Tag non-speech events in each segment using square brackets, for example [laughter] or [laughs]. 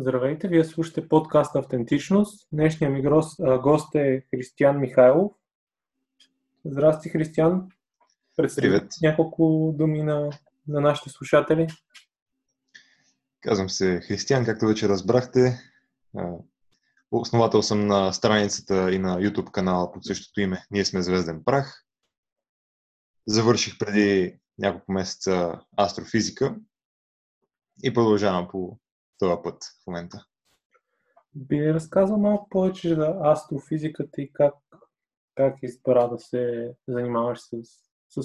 Здравейте, вие слушате подкаст Автентичност. Днешният ми гост е Християн Михайлов. Здрасти, Християн. Представи няколко думи на, на нашите слушатели. Казвам се Християн, както вече разбрахте. Основател съм на страницата и на YouTube канала под същото име Ние сме Звезден прах. Завърших преди няколко месеца астрофизика и продължавам по този път в момента. Би разказал малко повече за астрофизиката и как, как избра да се занимаваш с, с,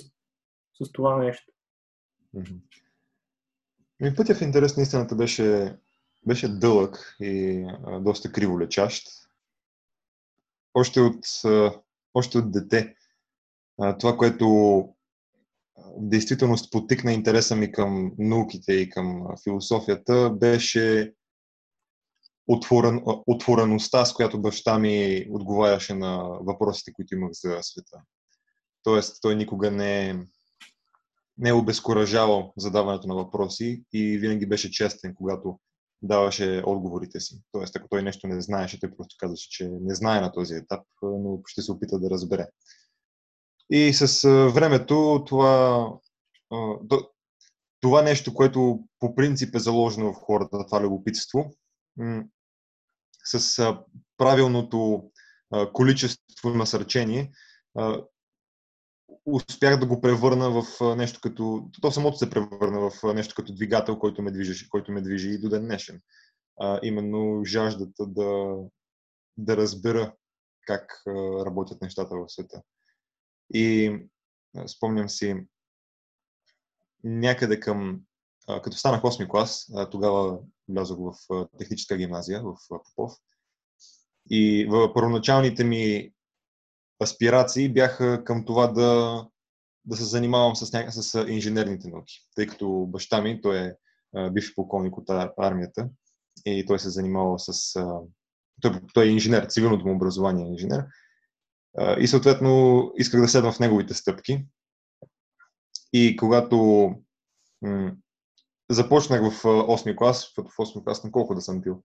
с това нещо? Ми пътя в интерес на истината беше, беше дълъг и а, доста криволечащ. Още от, а, още от дете. А, това, което в действителност потикна интереса ми към науките и към философията, беше отворен, отвореността, с която баща ми отговаряше на въпросите, които имах за света. Тоест, той никога не, не е обезкуражавал задаването на въпроси и винаги беше честен, когато даваше отговорите си. Тоест, ако той нещо не знаеше, той просто казваше, че не знае на този етап, но ще се опита да разбере. И с времето това, това нещо, което по принцип е заложено в хората, това любопитство, с правилното количество насърчение, успях да го превърна в нещо като... То самото се превърна в нещо като двигател, който ме движи, който ме движи и до ден днешен. Именно жаждата да, да разбера как работят нещата в света. И спомням си някъде към, като станах 8 клас, тогава влязох в техническа гимназия в Попов. И в първоначалните ми аспирации бяха към това да, да се занимавам с, няка, с инженерните науки, тъй като баща ми, той е бивш полковник от армията и той се занимава с... Той, той е инженер, цивилното му образование е инженер и съответно исках да седна в неговите стъпки. И когато м- започнах в 8 клас, в 8 клас на колко да съм бил?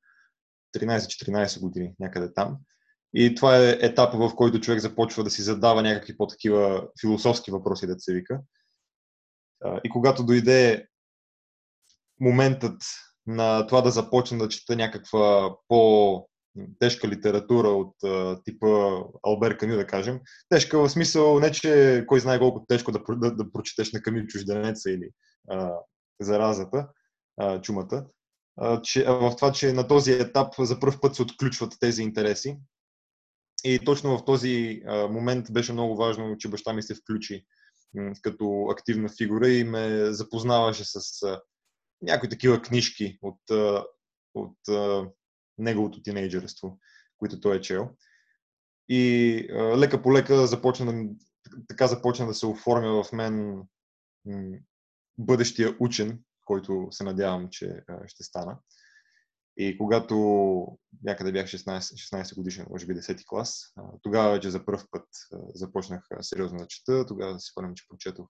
13-14 години, някъде там. И това е етапа, в който човек започва да си задава някакви по-такива философски въпроси, да се вика. И когато дойде моментът на това да започна да чета някаква по тежка литература от а, типа Албер Камю, да кажем. Тежка в смисъл не, че кой знае колко тежко да, да, да прочетеш на Камю чужденеца или а, заразата, а, чумата, а, че, а в това, че на този етап за първ път се отключват тези интереси. И точно в този а, момент беше много важно, че баща ми се включи като активна фигура и ме запознаваше с а, някои такива книжки от, а, от неговото тинейджерство, които той е чел. И а, лека по лека започна да, така започна да се оформя в мен м- бъдещия учен, който се надявам, че а, ще стана. И когато някъде бях 16, 16 годишен, може би 10 клас, тогава вече за първ път започнах сериозно да чета. Тогава си спомням, че прочетох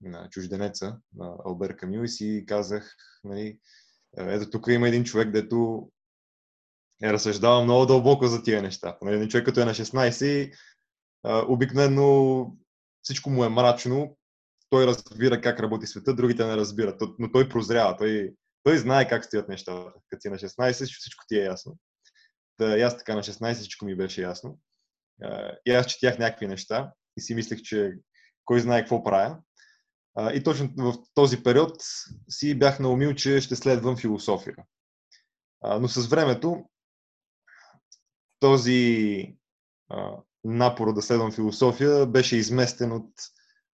на чужденеца, на Албер Камю и си казах, нали, ето тук има един човек, дето разсъждава много дълбоко за тия неща. Нали, човек като е на 16, обикновено всичко му е мрачно, той разбира как работи света, другите не разбират, но той прозрява, той, той знае как стоят нещата. Като си на 16, всичко ти е ясно. Та, аз така на 16 всичко ми беше ясно. И аз четях някакви неща и си мислех, че кой знае какво правя. И точно в този период си бях наумил, че ще следвам философия. Но с времето този а, напор да следвам философия беше изместен от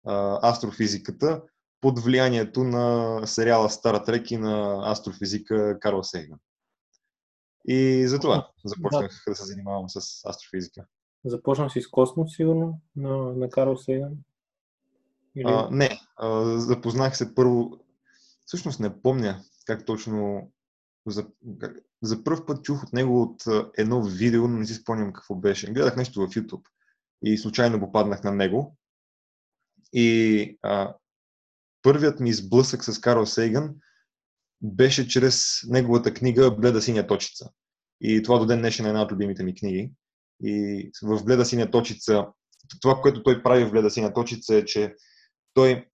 а, астрофизиката под влиянието на сериала Стара Трек и на астрофизика Карл Сейган. И затова започнах да. да се занимавам с астрофизика. Започна си с космос, сигурно, на, на Карл Сейган? Или... А, не, а, запознах се първо. Всъщност не помня как точно за, за първ път чух от него от едно видео, но не си спомням какво беше. Гледах нещо в YouTube и случайно попаднах на него. И а, първият ми сблъсък с Карл Сейган беше чрез неговата книга Бледа синя точица. И това до ден днешен е една от любимите ми книги. И в Бледа синя точица, това, което той прави в Бледа синя точица е, че той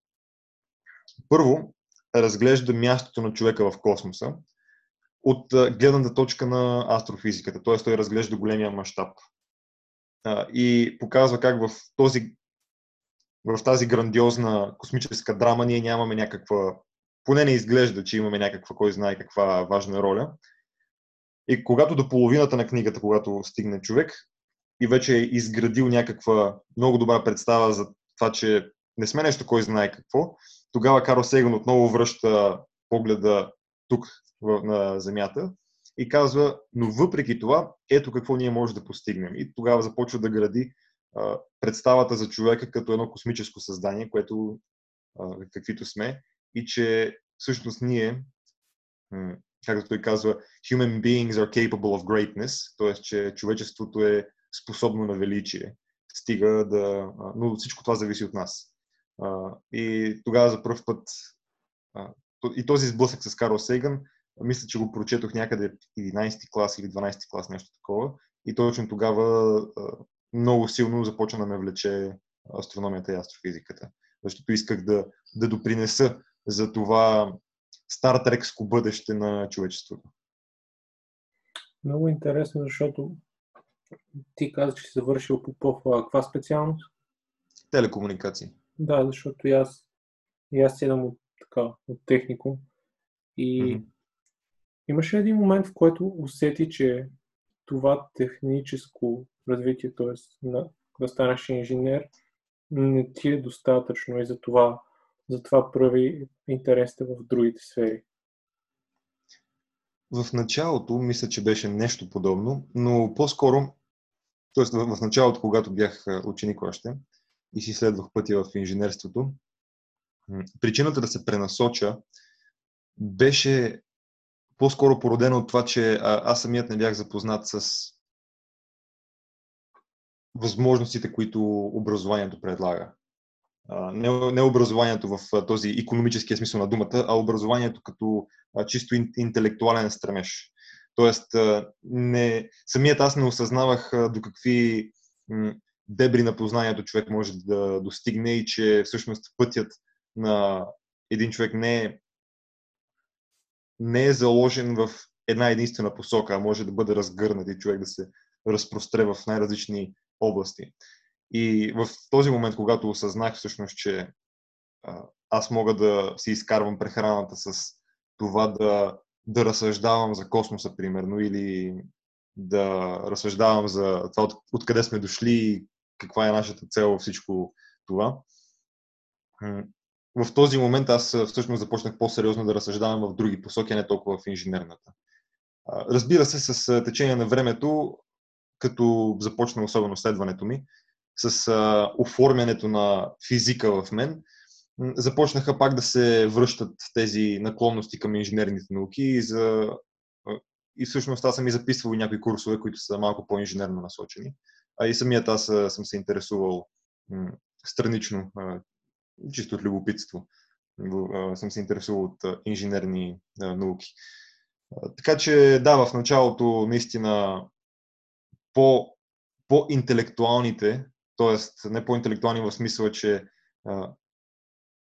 първо разглежда мястото на човека в космоса от гледната точка на астрофизиката, т.е. той разглежда големия мащаб и показва как в, този, в тази грандиозна космическа драма ние нямаме някаква, поне не изглежда, че имаме някаква, кой знае каква важна роля. И когато до половината на книгата, когато стигне човек и вече е изградил някаква много добра представа за това, че не сме нещо кой знае какво, тогава Карл Сеган отново връща погледа тук на Земята и казва, но въпреки това, ето какво ние можем да постигнем. И тогава започва да гради а, представата за човека като едно космическо създание, което а, каквито сме, и че всъщност ние, както той казва, human beings are capable of greatness, т.е. че човечеството е способно на величие. Стига да... Но всичко това зависи от нас. И тогава за първ път и този сблъсък с Карл Сейган мисля, че го прочетох някъде 11 клас или 12 клас, нещо такова. И точно тогава много силно започна да ме влече астрономията и астрофизиката. Защото исках да, да допринеса за това стартрекско бъдеще на човечеството. Много интересно, защото ти каза, че си завършил Попов. Каква специалност? Телекомуникации. Да, защото и аз, и аз седам от, така, от техникум. И mm-hmm. Имаше един момент, в който усети, че това техническо развитие, т.е. да станеш инженер, не ти е достатъчно и затова, затова прави интересите в другите сфери. В началото мисля, че беше нещо подобно, но по-скоро, т.е. в началото, когато бях ученик още и си следвах пътя в инженерството, причината да се пренасоча беше по-скоро породено от това, че а, аз самият не бях запознат с възможностите, които образованието предлага. А, не, не образованието в този економическия смисъл на думата, а образованието като а, чисто интелектуален стремеж. Тоест, а, не, самият аз не осъзнавах а, до какви м, дебри на познанието човек може да достигне и че всъщност пътят на един човек не е не е заложен в една единствена посока, а може да бъде разгърнат и човек да се разпростре в най-различни области. И в този момент, когато осъзнах всъщност, че аз мога да си изкарвам прехраната с това да, да разсъждавам за космоса, примерно, или да разсъждавам за това от, откъде сме дошли и каква е нашата цел всичко това в този момент аз всъщност започнах по-сериозно да разсъждавам в други посоки, а не толкова в инженерната. Разбира се, с течение на времето, като започна особено следването ми, с оформянето на физика в мен, започнаха пак да се връщат тези наклонности към инженерните науки и, за... и всъщност аз съм и записвал някои курсове, които са малко по-инженерно насочени. А и самият аз съм се интересувал странично чисто от любопитство. Съм се интересувал от инженерни науки. Така че да, в началото наистина по, по-интелектуалните, т.е. не по-интелектуални в смисъла, че а,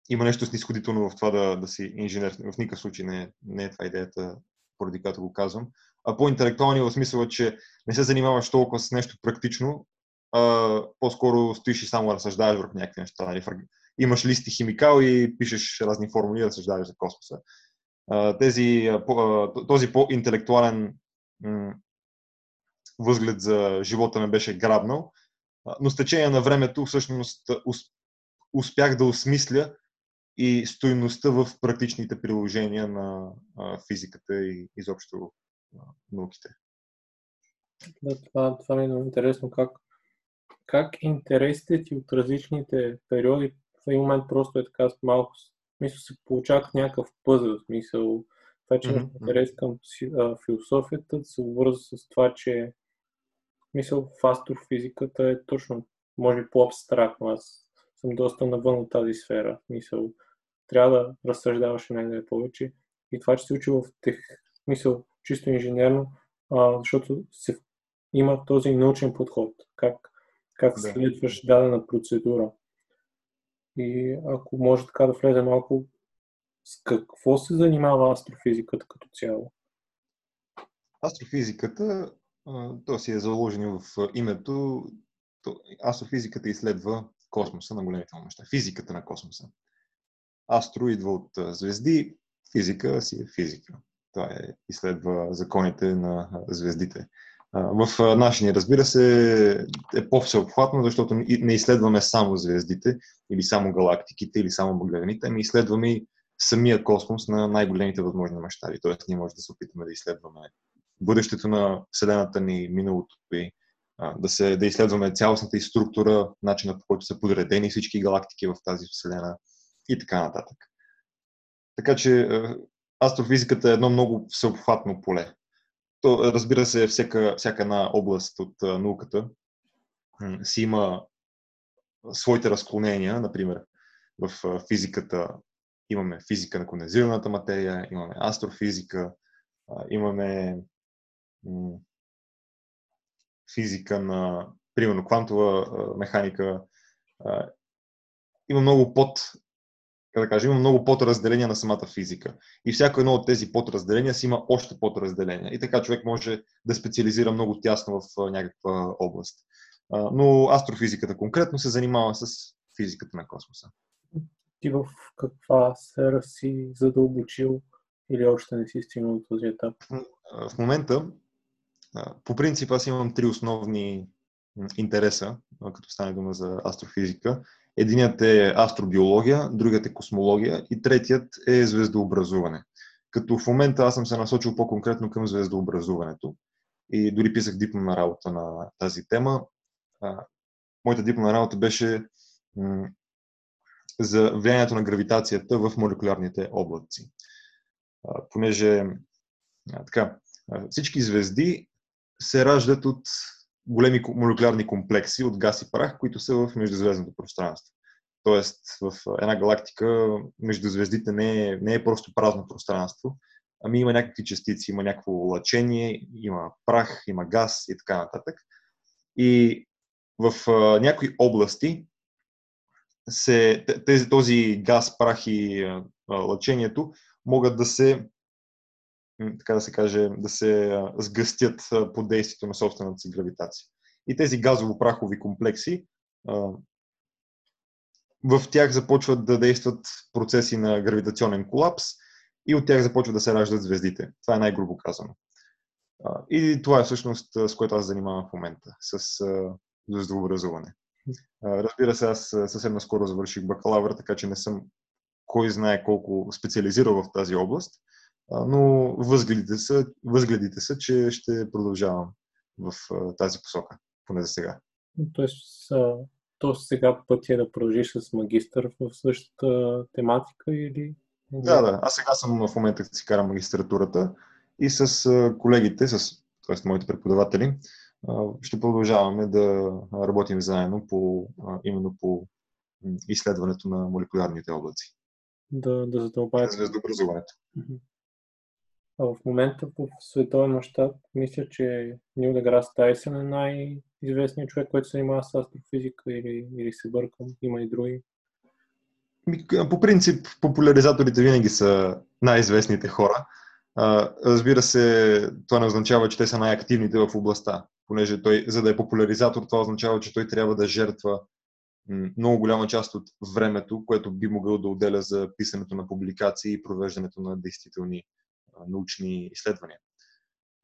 има нещо снисходително в това да, да си инженер. В никакъв случай не, не е това идеята, поради която го казвам. А по-интелектуални в смисъла, че не се занимаваш толкова с нещо практично, а, по-скоро стоиш и само разсъждаваш върху някакви неща. Нали? Имаш листи химикал и пишеш разни формули да разсъждаваш за космоса. Тези, този по-интелектуален възглед за живота ме беше грабнал, но с течение на времето всъщност успях да осмисля и стоиността в практичните приложения на физиката и изобщо науките. Да, това, това ми е много интересно. Как, как интересите ти от различните периоди в един момент просто е така малко, мисля, се получавах някакъв пъзъл, смисъл, това, че mm-hmm. интерес към философията се обвърза с това, че мисъл в астрофизиката е точно, може би по-абстрактно. Аз съм доста навън от тази сфера. Мисъл, трябва да разсъждаваш най-най повече. и това, че се учи в тех, мисъл, чисто инженерно, а, защото се, има този научен подход, как, как да. следваш дадена процедура. И ако може така да влезе малко, с какво се занимава астрофизиката като цяло? Астрофизиката, то си е заложено в името, астрофизиката изследва космоса на големите неща, физиката на космоса. Астро идва от звезди, физика си е физика. Това е, изследва законите на звездите. В нашия разбира се, е по-всеобхватно, защото не изследваме само звездите, или само галактиките, или само багряните, ами изследваме и самия космос на най-големите възможни мащаби. Тоест, ние може да се опитаме да изследваме бъдещето на Вселената ни, миналото и да, се, да изследваме цялостната и структура, начина по който са подредени всички галактики в тази Вселена и така нататък. Така че астрофизиката е едно много всеобхватно поле. То, разбира се, всяка, всяка една област от науката си има своите разклонения. Например, в физиката имаме физика на кондензираната материя, имаме астрофизика, имаме физика на, примерно, квантова механика. Има много под, как да кажа, има много подразделения на самата физика. И всяко едно от тези подразделения си има още подразделения. И така човек може да специализира много тясно в някаква област. Но астрофизиката конкретно се занимава с физиката на космоса. Ти в каква сфера си задълбочил или още не си стигнал до този етап? В момента по принцип аз имам три основни интереса, като стане дума за астрофизика. Единият е астробиология, другият е космология и третият е звездообразуване. Като в момента аз съм се насочил по-конкретно към звездообразуването и дори писах дипломна работа на тази тема. Моята дипломна работа беше за влиянието на гравитацията в молекулярните облаци. Понеже така, всички звезди се раждат от големи молекулярни комплекси от газ и прах, които са в междузвездното пространство. Тоест, в една галактика между звездите не е, не е просто празно пространство, ами има някакви частици, има някакво лъчение, има прах, има газ и така нататък. И в а, някои области се, тези, този газ, прах и а, лъчението могат да се така да се каже, да се сгъстят под действието на собствената си гравитация. И тези газово-прахови комплекси, в тях започват да действат процеси на гравитационен колапс и от тях започват да се раждат звездите. Това е най-грубо казано. И това е всъщност с което аз занимавам в момента, с звездообразуване. Разбира се, аз съвсем наскоро завърших бакалавър, така че не съм кой знае колко специализирал в тази област, но възгледите са, възгледите са, че ще продължавам в тази посока, поне за сега. Тоест, то сега пътя е да продължиш с магистър в същата тематика или? Да, да. Аз сега съм в момента, си карам магистратурата и с колегите, с т.е. моите преподаватели, ще продължаваме да работим заедно по, именно по изследването на молекулярните облаци. Да, да задълбаете. Звездообразуването. В момента в световен мащаб мисля, че Нил Деграс Тайсън е най-известният човек, който се занимава с астрофизика или, или се бъркам. Има и други. По принцип, популяризаторите винаги са най-известните хора. Разбира се, това не означава, че те са най-активните в областта, понеже той, за да е популяризатор, това означава, че той трябва да жертва много голяма част от времето, което би могъл да отделя за писането на публикации и провеждането на действителни научни изследвания.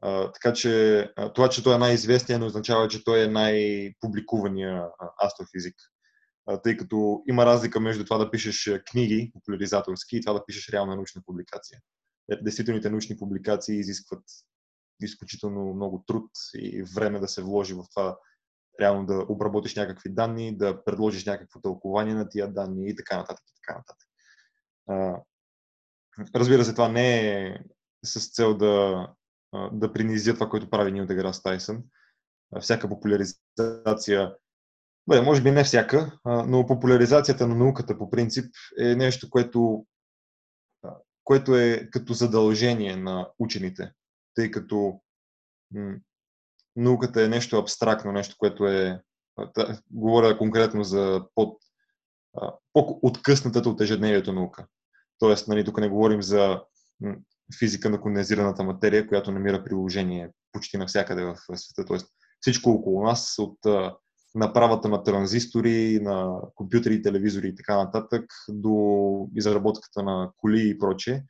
А, така че това, че той е най-известен, не означава, че той е най-публикувания астрофизик. А, тъй като има разлика между това да пишеш книги, популяризаторски, и това да пишеш реална научна публикация. Е, действителните научни публикации изискват изключително много труд и време да се вложи в това реално да обработиш някакви данни, да предложиш някакво тълкование на тия данни и така нататък. И така нататък. Разбира се, това не е с цел да, да принизя това, което прави Нил Деграс Тайсън. Всяка популяризация, бе, може би не всяка, но популяризацията на науката по принцип е нещо, което което е като задължение на учените, тъй като науката е нещо абстрактно, нещо, което е. Говоря конкретно за под, по-откъснатата от ежедневието наука. Тоест, нали, тук не говорим за физика на кондензираната материя, която намира приложение почти навсякъде в света. Тоест, всичко около нас, от направата на транзистори, на компютри, телевизори и така нататък, до изработката на коли и прочее,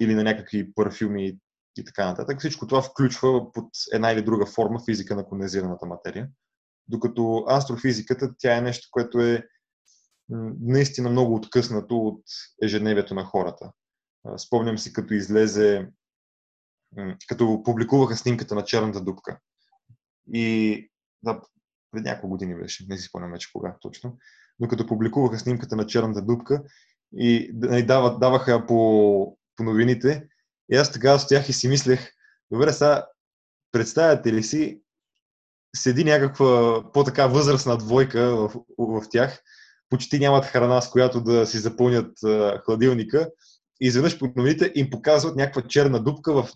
или на някакви парфюми и така нататък. Всичко това включва под една или друга форма физика на кондензираната материя. Докато астрофизиката, тя е нещо, което е наистина много откъснато от ежедневието на хората. Спомням си, като излезе, като публикуваха снимката на черната дупка. И да, пред няколко години беше, не си спомням вече кога точно, но като публикуваха снимката на черната дупка и нали, дават, даваха по, по новините, и аз тогава стоях и си мислех, добре, сега представяте ли си, седи някаква по-така възрастна двойка в, в тях, почти нямат храна, с която да си запълнят а, хладилника, и изведнъж по новините им показват някаква черна дупка, в,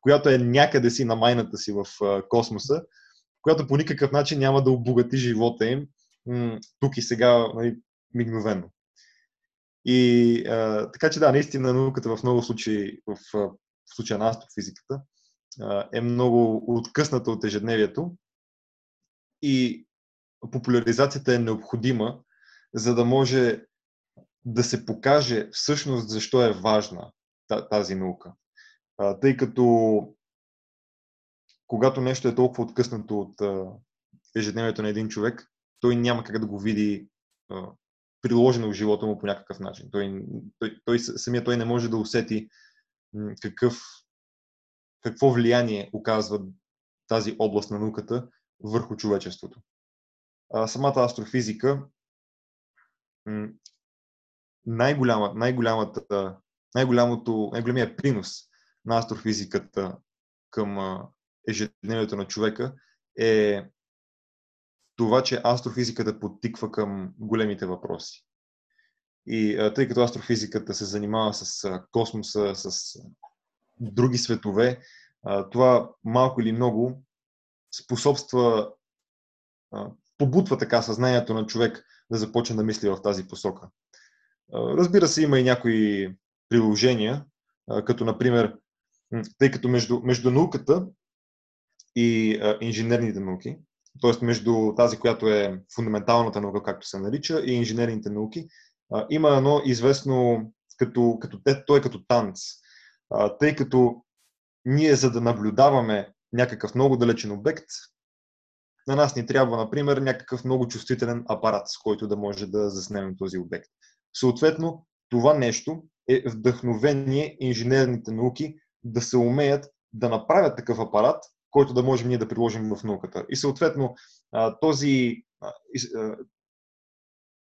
която е някъде си на майната си в космоса, която по никакъв начин няма да обогати живота им тук и сега нали, мигновено. И а, така че да, наистина науката в много случаи, в, в случая на астрофизиката, а, е много откъсната от ежедневието и популяризацията е необходима, за да може да се покаже всъщност защо е важна тази наука. Тъй като когато нещо е толкова откъснато от ежедневието на един човек, той няма как да го види приложено в живота му по някакъв начин. Той, той, той, самия той не може да усети какъв, какво влияние оказва тази област на науката върху човечеството. Самата астрофизика, най-голяма, най-голямата, най-голямото, най-големия принос на астрофизиката към ежедневието на човека е това, че астрофизиката подтиква към големите въпроси. И тъй като астрофизиката се занимава с космоса, с други светове, това малко или много способства, побутва така съзнанието на човек да започне да мисли в тази посока. Разбира се, има и някои приложения, като например, тъй като между, между науката и инженерните науки, т.е. между тази, която е фундаменталната наука, както се нарича, и инженерните науки, има едно известно, като, като той е като танц. Тъй като ние, за да наблюдаваме някакъв много далечен обект, на нас ни трябва, например, някакъв много чувствителен апарат, с който да може да заснемем този обект. Съответно, това нещо е вдъхновение инженерните науки да се умеят да направят такъв апарат, който да можем ние да приложим в науката. И съответно, този,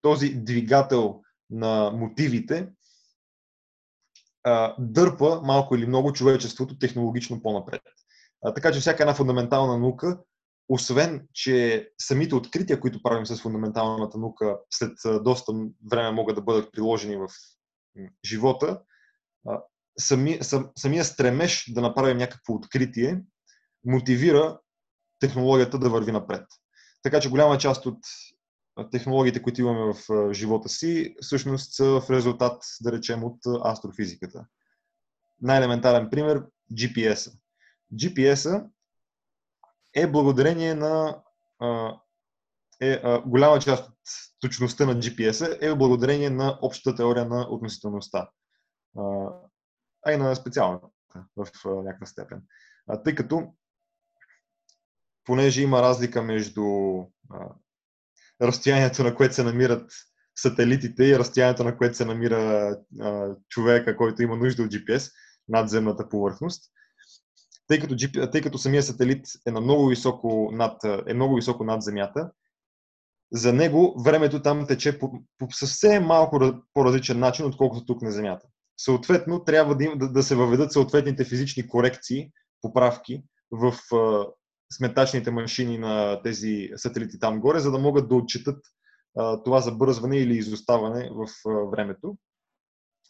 този двигател на мотивите дърпа малко или много човечеството технологично по-напред. Така че всяка една фундаментална наука, освен, че самите открития, които правим с фундаменталната наука, след доста време могат да бъдат приложени в живота, сами, сам, самия стремеж да направим някакво откритие мотивира технологията да върви напред. Така че голяма част от технологиите, които имаме в живота си, всъщност са в резултат, да речем, от астрофизиката. Най-елементарен пример GPS-а. GPS-а е благодарение на е, голяма част от точността на GPS-а е благодарение на общата теория на относителността. А и на специалната в някаква степен. Тъй като понеже има разлика между а, разстоянието, на което се намират сателитите и разстоянието, на което се намира а, човека, който има нужда от GPS над земната повърхност. Тъй като, тъй като самия сателит е, на много високо над, е много високо над Земята, за него времето там тече по, по съвсем малко по-различен начин, отколкото тук на Земята. Съответно, трябва да, им, да, да се въведат съответните физични корекции, поправки в сметачните машини на тези сателити там горе, за да могат да отчитат а, това забързване или изоставане в а, времето.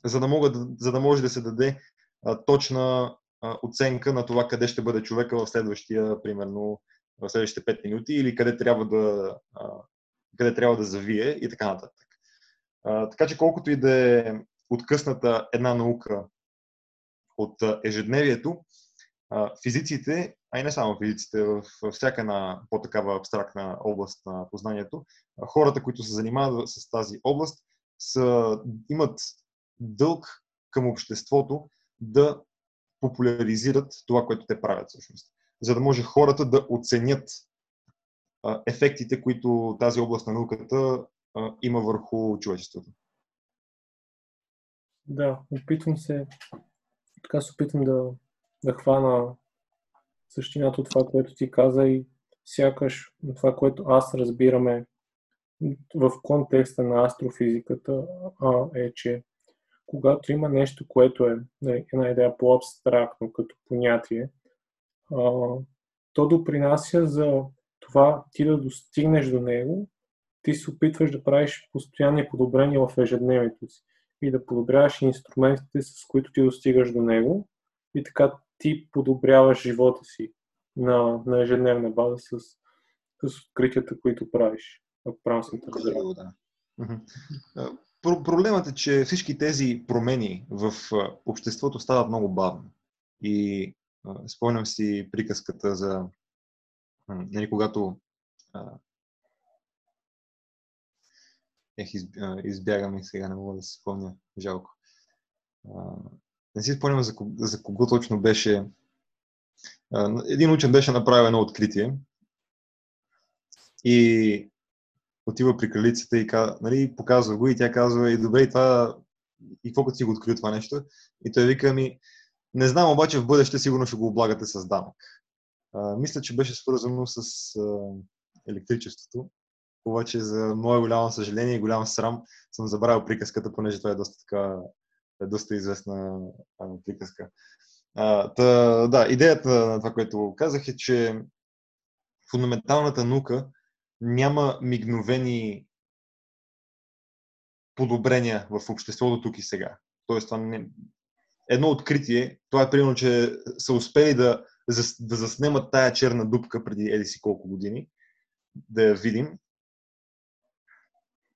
за да, могат, за да може да се даде а, точна а, оценка на това къде ще бъде човека в следващия, примерно, в следващите 5 минути или къде трябва да, къде трябва да завие и така нататък. Така че колкото и да е откъсната една наука от ежедневието, физиците, а и не само физиците, в всяка една по-такава абстрактна област на познанието, хората, които се занимават с тази област, са, имат дълг към обществото да популяризират това, което те правят всъщност. За да може хората да оценят ефектите, които тази област на науката има върху човечеството. Да, опитвам се, така се опитвам да, да хвана същината от това, което ти каза и сякаш това, което аз разбираме в контекста на астрофизиката а, е, че когато има нещо, което е една идея по-абстрактно като понятие, то допринася за това ти да достигнеш до него, ти се опитваш да правиш постоянни подобрения в ежедневието си и да подобряваш инструментите, с които ти достигаш до него и така ти подобряваш живота си на, на ежедневна база с, с откритията, които правиш. Ако правилно съм да. Проблемът е, че всички тези промени в обществото стават много бавно. И спомням си приказката за нали, когато Ех, избягам и сега не мога да се спомня. Жалко. Не си спомням за, за кого точно беше. Един учен беше направил едно откритие и отива при кралицата и нали, показва го и тя казва, и добре, и това, и какво като си го открил това нещо? И той вика ми, не знам, обаче в бъдеще сигурно ще го облагате с данък. А, мисля, че беше свързано с а, електричеството. Обаче, за мое голямо съжаление и голям срам, съм забравил приказката, понеже това е доста така, е доста известна а, приказка. А, та, да, идеята на това, което казах е, че фундаменталната наука няма мигновени подобрения в обществото тук и сега. Тоест, това не... едно откритие, това е примерно, че са успели да, да заснемат тая черна дупка преди еди си колко години, да я видим.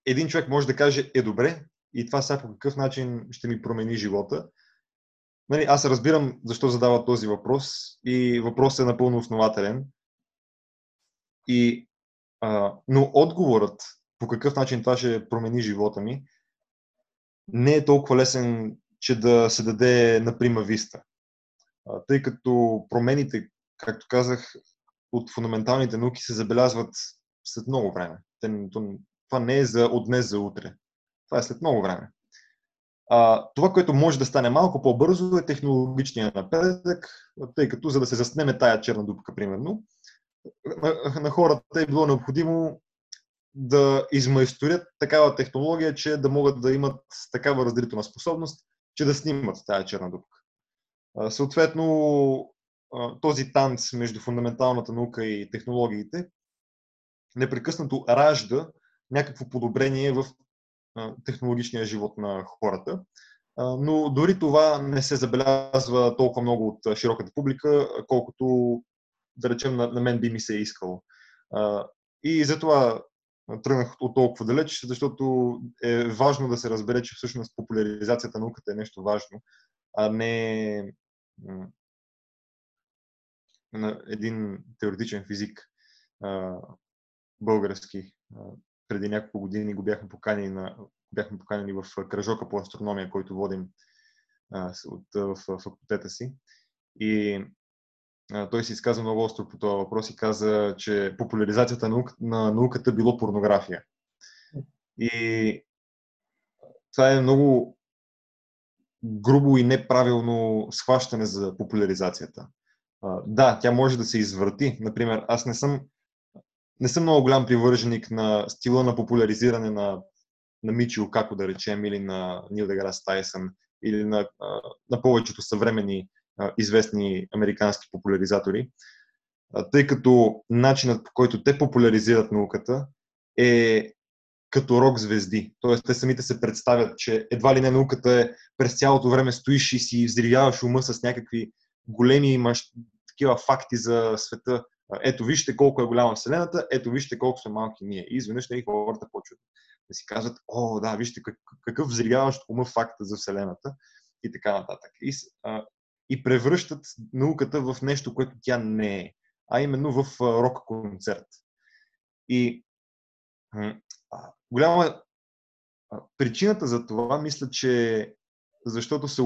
Един човек може да каже, е добре, и това сега по какъв начин ще ми промени живота. Нали, аз разбирам защо задава този въпрос и въпросът е напълно основателен. И а, но отговорът по какъв начин това ще промени живота ми не е толкова лесен, че да се даде на прима виста. А, тъй като промените, както казах, от фундаменталните науки се забелязват след много време. Това не е за от днес за утре. Това е след много време. А, това, което може да стане малко по-бързо е технологичният напредък, тъй като за да се заснеме тая черна дупка, примерно, на, на хората е било необходимо да измайсторят такава технология, че да могат да имат такава разделителна способност, че да снимат тази черна дупка. Съответно, този танц между фундаменталната наука и технологиите непрекъснато ражда някакво подобрение в технологичния живот на хората. Но дори това не се забелязва толкова много от широката публика, колкото да речем, на, на мен би ми се е искало. А, и затова тръгнах от толкова далеч, защото е важно да се разбере, че всъщност популяризацията на науката е нещо важно, а не на един теоретичен физик български. Преди няколко години го бяхме поканени, на, бяхме поканени в кръжока по астрономия, който водим от, в факултета си. И той се изказа много остро по този въпрос и каза, че популяризацията на науката било порнография. И това е много грубо и неправилно схващане за популяризацията. Да, тя може да се извърти. Например, аз не съм, не съм много голям привърженик на стила на популяризиране на, на Мичио Како, да речем, или на Нил Деграс Тайсън, или на, на повечето съвремени известни американски популяризатори, тъй като начинът по който те популяризират науката е като рок звезди. Тоест, те самите се представят, че едва ли не науката е през цялото време стоиш и си взривяваш ума с някакви големи имаш такива факти за света. Ето вижте колко е голяма Вселената, ето вижте колко са малки ние. И изведнъж нали, хората почват да си казват, о, да, вижте какъв взривяващ ума факт за Вселената и така нататък. И, а, и превръщат науката в нещо, което тя не е, а именно в рок концерт. И голяма причината за това, мисля, че защото се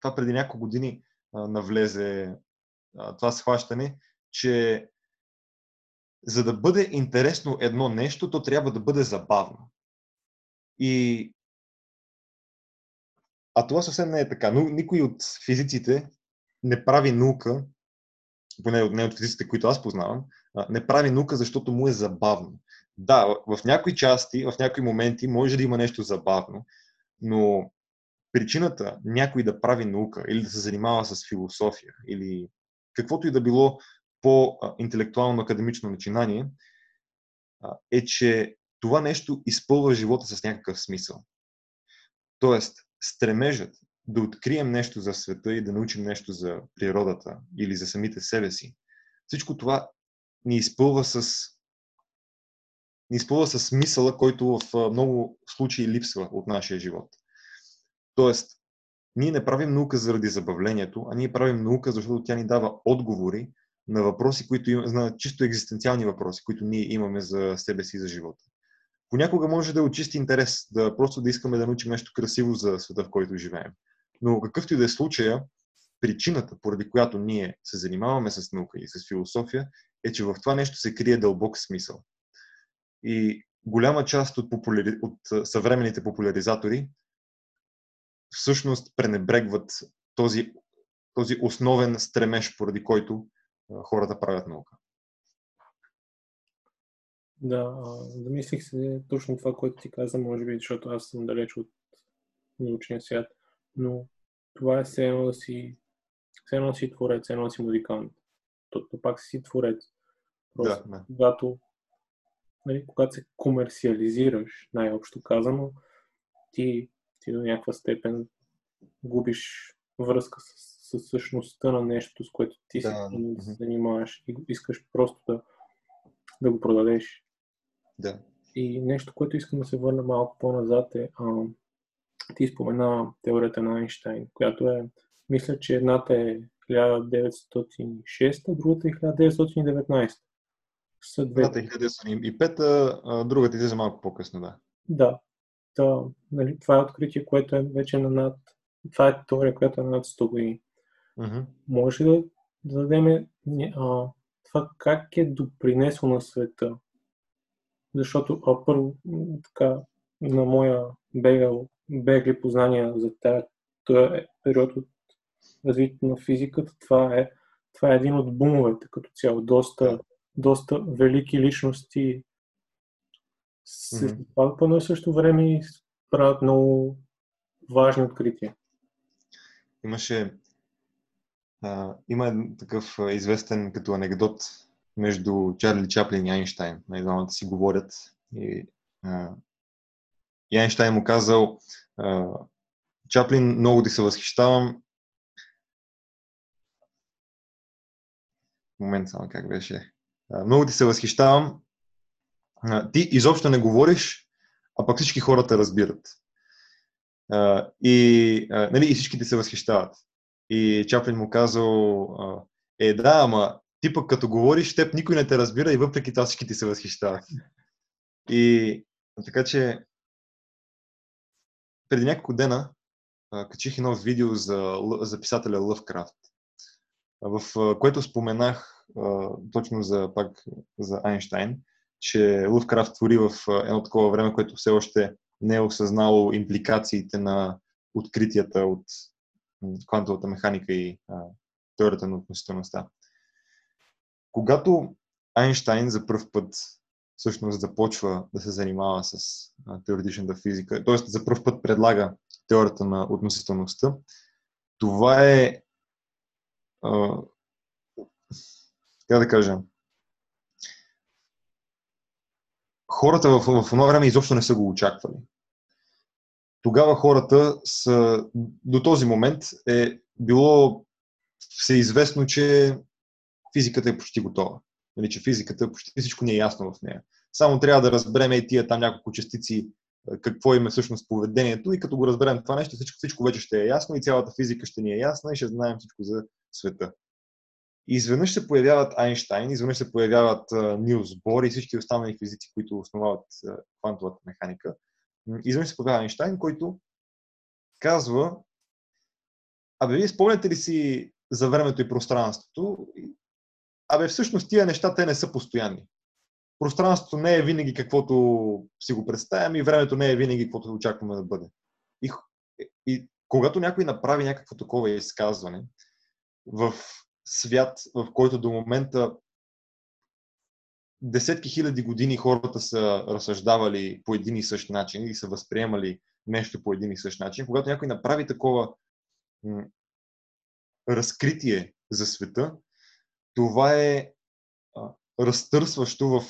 това преди няколко години навлезе това схващане, че за да бъде интересно едно нещо, то трябва да бъде забавно. И... А това съвсем не е така. Но никой от физиците не прави наука, поне от не от физиците, които аз познавам, не прави наука, защото му е забавно. Да, в някои части, в някои моменти може да има нещо забавно, но причината някой да прави наука или да се занимава с философия или каквото и да било по-интелектуално академично начинание, е, че това нещо изпълва живота с някакъв смисъл. Тоест, стремежът да открием нещо за света и да научим нещо за природата или за самите себе си, всичко това ни изпълва с ни изпълва с смисъла, който в много случаи липсва от нашия живот. Тоест, ние не правим наука заради забавлението, а ние правим наука, защото тя ни дава отговори на въпроси, които има, на чисто екзистенциални въпроси, които ние имаме за себе си и за живота. Понякога може да е от чист интерес, да просто да искаме да научим нещо красиво за света, в който живеем. Но какъвто и да е случая, причината, поради която ние се занимаваме с наука и с философия, е, че в това нещо се крие дълбок смисъл. И голяма част от, популяри... от съвременните популяризатори всъщност пренебрегват този, този основен стремеж, поради който хората правят наука. Да, замислих се точно това, което ти каза, може би, защото аз съм далеч от научния свят, но това е все едно да си, все едно да си творец, все едно да си музикант. То, то пак си творец. Просто, да, да. когато, нали, когато се комерциализираш, най-общо казано, ти, ти до някаква степен губиш връзка с със същността на нещо, с което ти да. се занимаваш и искаш просто да, да го продадеш. Да. И нещо, което искам да се върна малко по-назад е, а, ти спомена теорията на Айнштайн, която е, мисля, че едната е 1906, другата е 1919. Едната е 1905, а другата излезе малко по-късно, да. Да. Та, нали, това е откритие, което е вече на над... Това е теория, която е на над 100 години. Mm-hmm. Може да, да дадем а, това как е допринесло на света. Защото а, първо, така, на моя бегал, бегли познания за този е период от развитието на физиката, това е, това е един от бумовете като цяло. Доста, доста велики личности се mm-hmm. и също време и правят много важни открития. Имаше а, има такъв известен като анекдот между Чарли Чаплин и Айнштайн. На двамата си говорят. И, а, и Айнштайн му казал а, Чаплин, много ти се възхищавам. Момент само как беше. А, много ти се възхищавам. А, ти изобщо не говориш, а пък всички хората разбират. А, и, а, нали, и всички ти се възхищават. И Чаплин му казал, е да, ама ти пък като говориш, теб никой не те разбира и въпреки това всички ти се възхищават. И така че преди няколко дена а, качих едно видео за, за писателя Лъвкрафт, в което споменах а, точно за, пак за Айнштайн, че Лъвкрафт твори в едно такова време, което все още не е осъзнало импликациите на откритията от квантовата механика и а, теорията на относителността. Когато Айнштайн за първ път всъщност започва да се занимава с теоретичната физика, т.е. за първ път предлага теорията на относителността, това е а, как да кажа, хората в, в това време изобщо не са го очаквали. Тогава хората са, до този момент е било всеизвестно, че физиката е почти готова. Нали, че физиката, почти всичко ни е ясно в нея. Само трябва да разберем и тия там няколко частици, какво им е всъщност поведението и като го разберем това нещо, всичко, всичко вече ще е ясно и цялата физика ще ни е ясна и ще знаем всичко за света. И изведнъж се появяват Айнштайн, изведнъж се появяват Нилс Бор и всички останали физици, които основават квантовата механика. Изведнъж се появява Айнштайн, който казва, абе, вие спомняте ли си за времето и пространството? Абе, всъщност тия неща, те не са постоянни. Пространството не е винаги каквото си го представяме и времето не е винаги каквото очакваме да бъде. И, и когато някой направи някакво такова изказване в свят, в който до момента десетки хиляди години хората са разсъждавали по един и същ начин и са възприемали нещо по един и същ начин, когато някой направи такова м- разкритие за света, това е а, разтърсващо в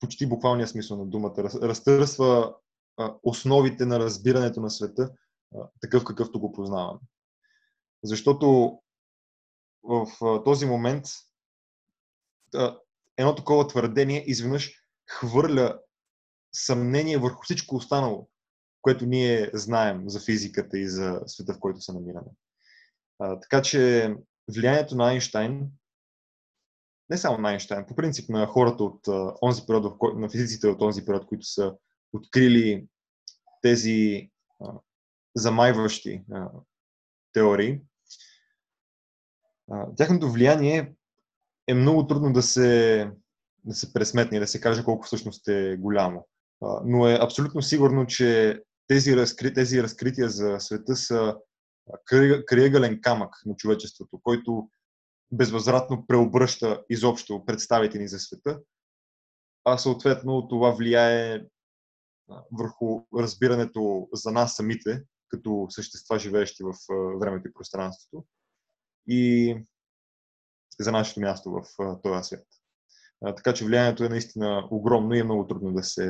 почти буквалния смисъл на думата. Раз, разтърсва а, основите на разбирането на света, а, такъв какъвто го познаваме. Защото в а, този момент а, едно такова твърдение изведнъж хвърля съмнение върху всичко останало, което ние знаем за физиката и за света, в който се намираме. А, така че влиянието на Айнштайн, не само на Айнштайн, по принцип на хората от онзи период, на физиците от онзи период, които са открили тези замайващи теории, тяхното влияние е много трудно да се, да се пресметне и да се каже колко всъщност е голямо. Но е абсолютно сигурно, че тези, разкри, тези разкрития за света са криегален камък на човечеството, който безвъзвратно преобръща изобщо представите ни за света, а съответно това влияе върху разбирането за нас самите, като същества, живеещи в времето и пространството, и за нашето място в този свят. Така че влиянието е наистина огромно и е много трудно да се,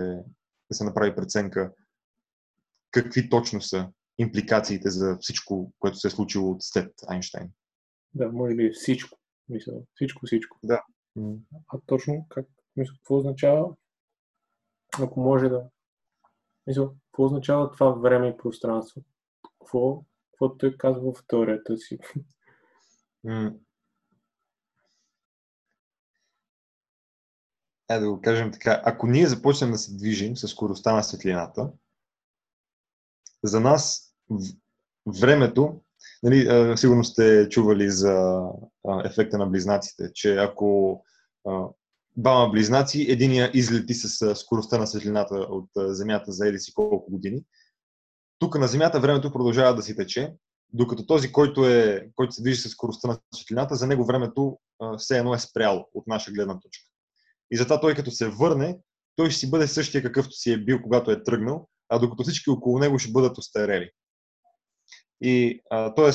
да се направи преценка какви точно са импликациите за всичко, което се е случило след Айнштайн. Да, може би всичко. Мисля, всичко, всичко. Да. А точно как, мисля, какво означава, ако може да... Мисля, какво означава това време и пространство? Какво, какво той казва в теорията си? Е, да го кажем така. Ако ние започнем да се движим с скоростта на светлината, за нас времето, нали, сигурно сте чували за ефекта на близнаците, че ако двама близнаци, единия излети с скоростта на светлината от Земята за еди си колко години, тук на Земята времето продължава да си тече, докато този, който, е, който се движи с скоростта на светлината, за него времето все едно е спряло от наша гледна точка. И затова той като се върне, той ще си бъде същия какъвто си е бил, когато е тръгнал, а докато всички около него ще бъдат остарели. И, а, т.е.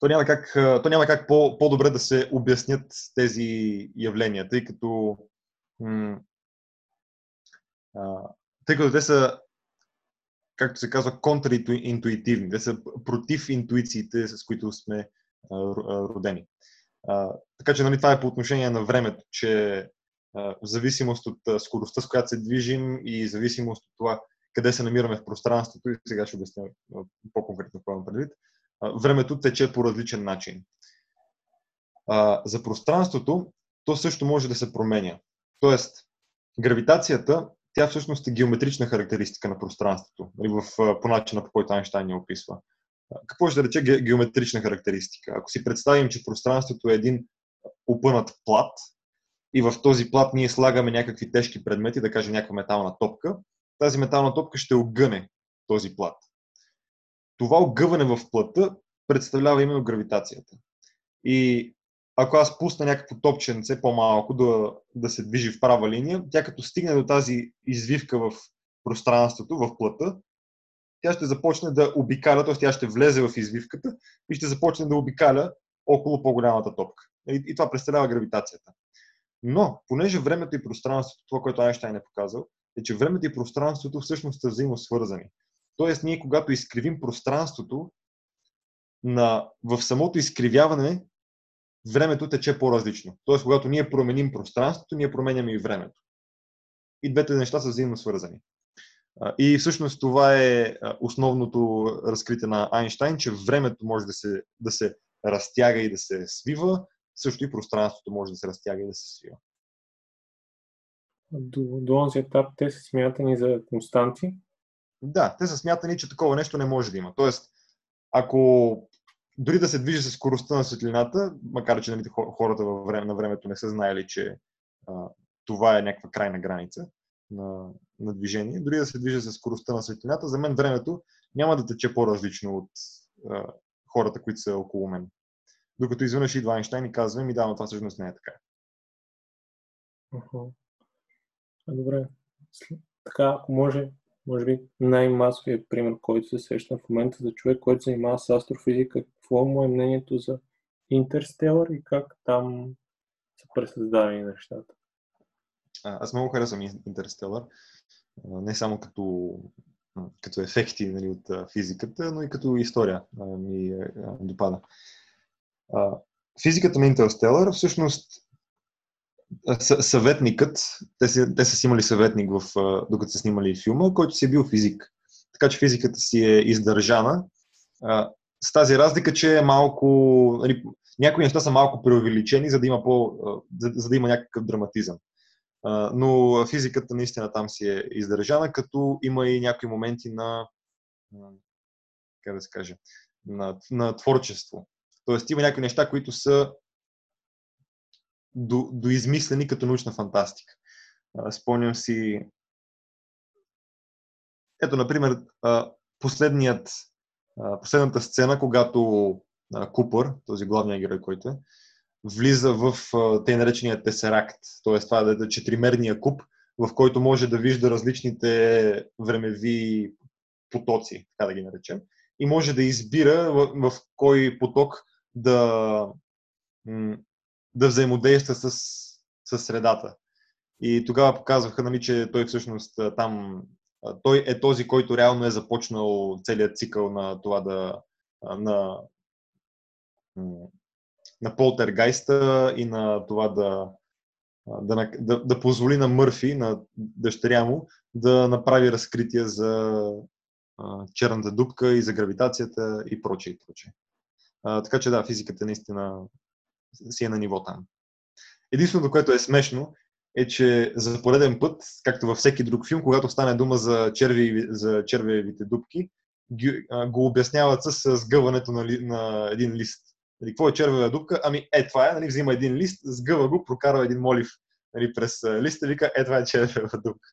то няма как, то няма как по, по-добре да се обяснят тези явления, тъй като, м- а, тъй като те са, както се казва, контраинтуитивни, те са против интуициите, с които сме а, родени. А, така че нали, това е по отношение на времето, че в зависимост от скоростта, с която се движим и зависимост от това къде се намираме в пространството, и сега ще обясня по-конкретно какво имам предвид, времето тече по различен начин. За пространството то също може да се променя. Тоест, гравитацията, тя всъщност е геометрична характеристика на пространството, нали, в, по начина по който Айнштайн ни описва. Какво ще да рече геометрична характеристика? Ако си представим, че пространството е един опънат плат, и в този плат ние слагаме някакви тежки предмети, да кажем някаква метална топка, тази метална топка ще огъне този плат. Това огъване в плата представлява именно гравитацията. И ако аз пусна някакво топченце по-малко да, да се движи в права линия, тя като стигне до тази извивка в пространството, в плата, тя ще започне да обикаля, т.е. тя ще влезе в извивката и ще започне да обикаля около по-голямата топка. И, и това представлява гравитацията. Но, понеже времето и пространството, това, което Айнштайн е показал, е, че времето и пространството всъщност са взаимосвързани. Тоест, ние когато изкривим пространството, на, в самото изкривяване времето тече по-различно. Тоест, когато ние променим пространството, ние променяме и времето. И двете неща са взаимно свързани. И всъщност това е основното разкритие на Айнштайн, че времето може да се, да се разтяга и да се свива, също и пространството може да се разтяга и да се свива. До, до този етап те са смятани за константи? Да, те са смятани, че такова нещо не може да има. Тоест, ако дори да се движи с скоростта на светлината, макар че нали, хората във време, на времето не са знаели, че а, това е някаква крайна граница на, на движение, дори да се движи с скоростта на светлината, за мен времето няма да тече по-различно от а, хората, които са около мен. Докато изведнъж идва Айнштайн и казва, ми да, но това всъщност не е така. Uh-huh. Добре. Така, ако може, може би най-масовият пример, който се среща в момента за човек, който се занимава с астрофизика, какво му е мнението за Интерстелър и как там са пресъздадени нещата? А, аз много харесвам Интерстелър. Не само като, като ефекти нали, от физиката, но и като история ми допада. Физиката на Интерстелър всъщност съветникът, те са, те са си имали съветник, в, докато са снимали филма, който си е бил физик. Така че физиката си е издържана. С тази разлика, че е малко. Нали, някои неща са малко преувеличени, за да има, по, за, за да има някакъв драматизъм. Но физиката наистина там си е издържана, като има и някои моменти на. Как да се каже? На, на творчество. Тоест има някои неща, които са до, доизмислени като научна фантастика. Спомням си. Ето, например, последният, последната сцена, когато Купър, този главният герой, който е, влиза в тъй наречения тесеракт, т.е. това е, четиримерния куб, в който може да вижда различните времеви потоци, така да ги наречем, и може да избира в, в кой поток да, да взаимодейства с, с средата. И тогава показваха, нали, че той всъщност там, той е този, който реално е започнал целият цикъл на това да, на, на полтергайста и на това да, да, да, да позволи на Мърфи, на дъщеря му, да направи разкритие за а, черната дупка и за гравитацията и прочее. Прочее. А, така че да, физиката наистина си е на ниво там. Единственото, което е смешно, е, че за пореден път, както във всеки друг филм, когато стане дума за, черви, за червевите дубки, го обясняват с сгъването на, на един лист. Нали, какво е червева дупка? Ами е, това е, нали, взима един лист, сгъва го, прокарва един молив нали, през листа, вика, е, това е червева дупка.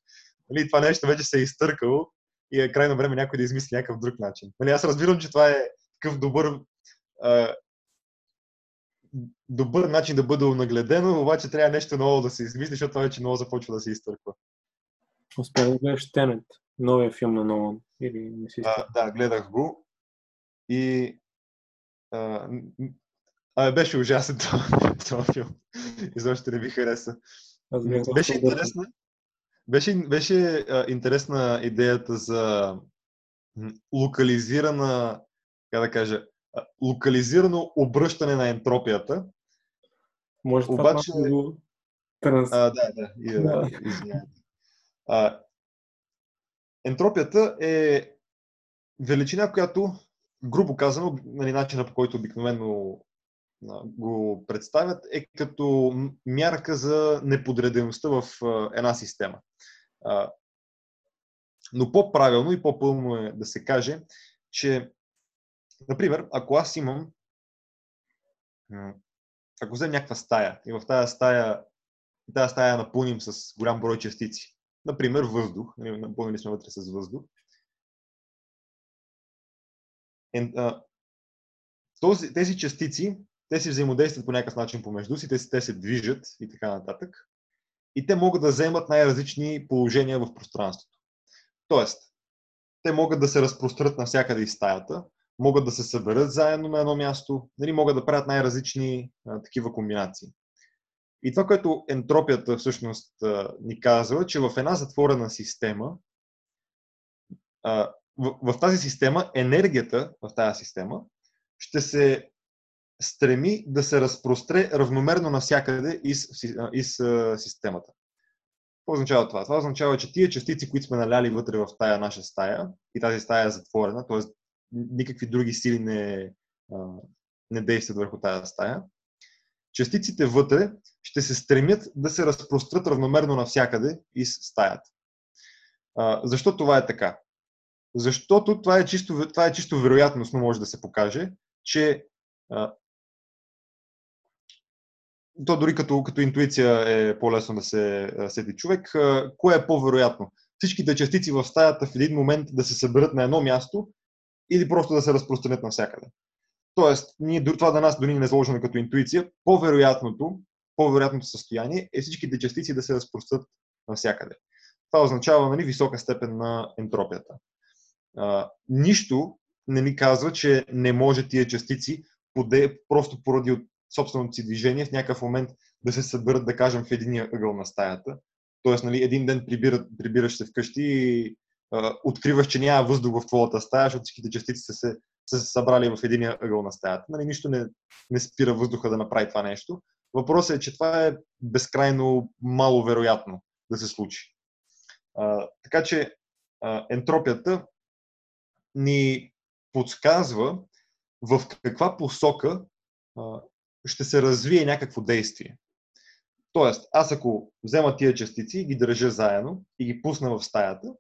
Нали, това нещо вече се е изтъркало и е крайно време някой да измисли някакъв друг начин. Нали, аз разбирам, че това е такъв добър добър начин да бъде нагледено, обаче трябва нещо ново да се измисли, защото това вече много започва да се изтърква. Успя да гледаш Тенет, новия филм на Нолан, или не си а, Да, гледах го и а, а, беше ужасен това [laughs] филм. Изобщо не ви хареса. Беше интересна, беше, беше а, интересна идеята за локализирана, как да кажа, локализирано обръщане на ентропията. Може Обаче... това го транс... А, да, да. И, да. А, ентропията е величина, която, грубо казано, нали, начина по който обикновено го представят, е като мярка за неподредеността в една система. Но по-правилно и по-пълно е да се каже, че Например, ако аз имам, ако вземем някаква стая и в тази стая, тази стая напълним с голям брой частици, например въздух, нали, напълнили сме вътре с въздух, този, тези частици, те си взаимодействат по някакъв начин помежду си, те, те се движат и така нататък. И те могат да вземат най-различни положения в пространството. Тоест, те могат да се разпрострат навсякъде из стаята, могат да се съберат заедно на едно място, нали, могат да правят най-различни а, такива комбинации. И това, което ентропията всъщност ни казва, че в една затворена система, в, в тази система, енергията в тази система ще се стреми да се разпростре равномерно навсякъде из, из, из системата. Какво означава това? Това означава, че тия частици, които сме наляли вътре в тая наша стая, и тази стая е затворена, т.е. никакви други сили не, не действат върху тази стая, частиците вътре ще се стремят да се разпрострат равномерно навсякъде из стаята. защо това е така? Защото това е чисто, това е чисто вероятностно може да се покаже, че то дори като, като интуиция е по-лесно да се сети човек. Кое е по-вероятно? Всичките частици в стаята в един момент да се съберат на едно място или просто да се разпространят навсякъде. Тоест, ние, това да нас дори не е заложено като интуиция, по-вероятното, по-вероятното състояние е всичките частици да се разпространят навсякъде. Това означава нали, висока степен на ентропията. А, нищо не ни казва, че не може тия частици поде, просто поради от собственото си движение в някакъв момент да се съберат, да кажем, в единия ъгъл на стаята. Тоест, нали, един ден прибират, прибираш се вкъщи и откриваш, че няма въздух в твоята стая, защото всичките частици са се, са се събрали в единия ъгъл на стаята. Нали, нищо не, не спира въздуха да направи това нещо. Въпросът е, че това е безкрайно мало вероятно да се случи. А, така че а, ентропията ни подсказва в каква посока а, ще се развие някакво действие. Тоест, аз ако взема тия частици ги държа заедно и ги пусна в стаята,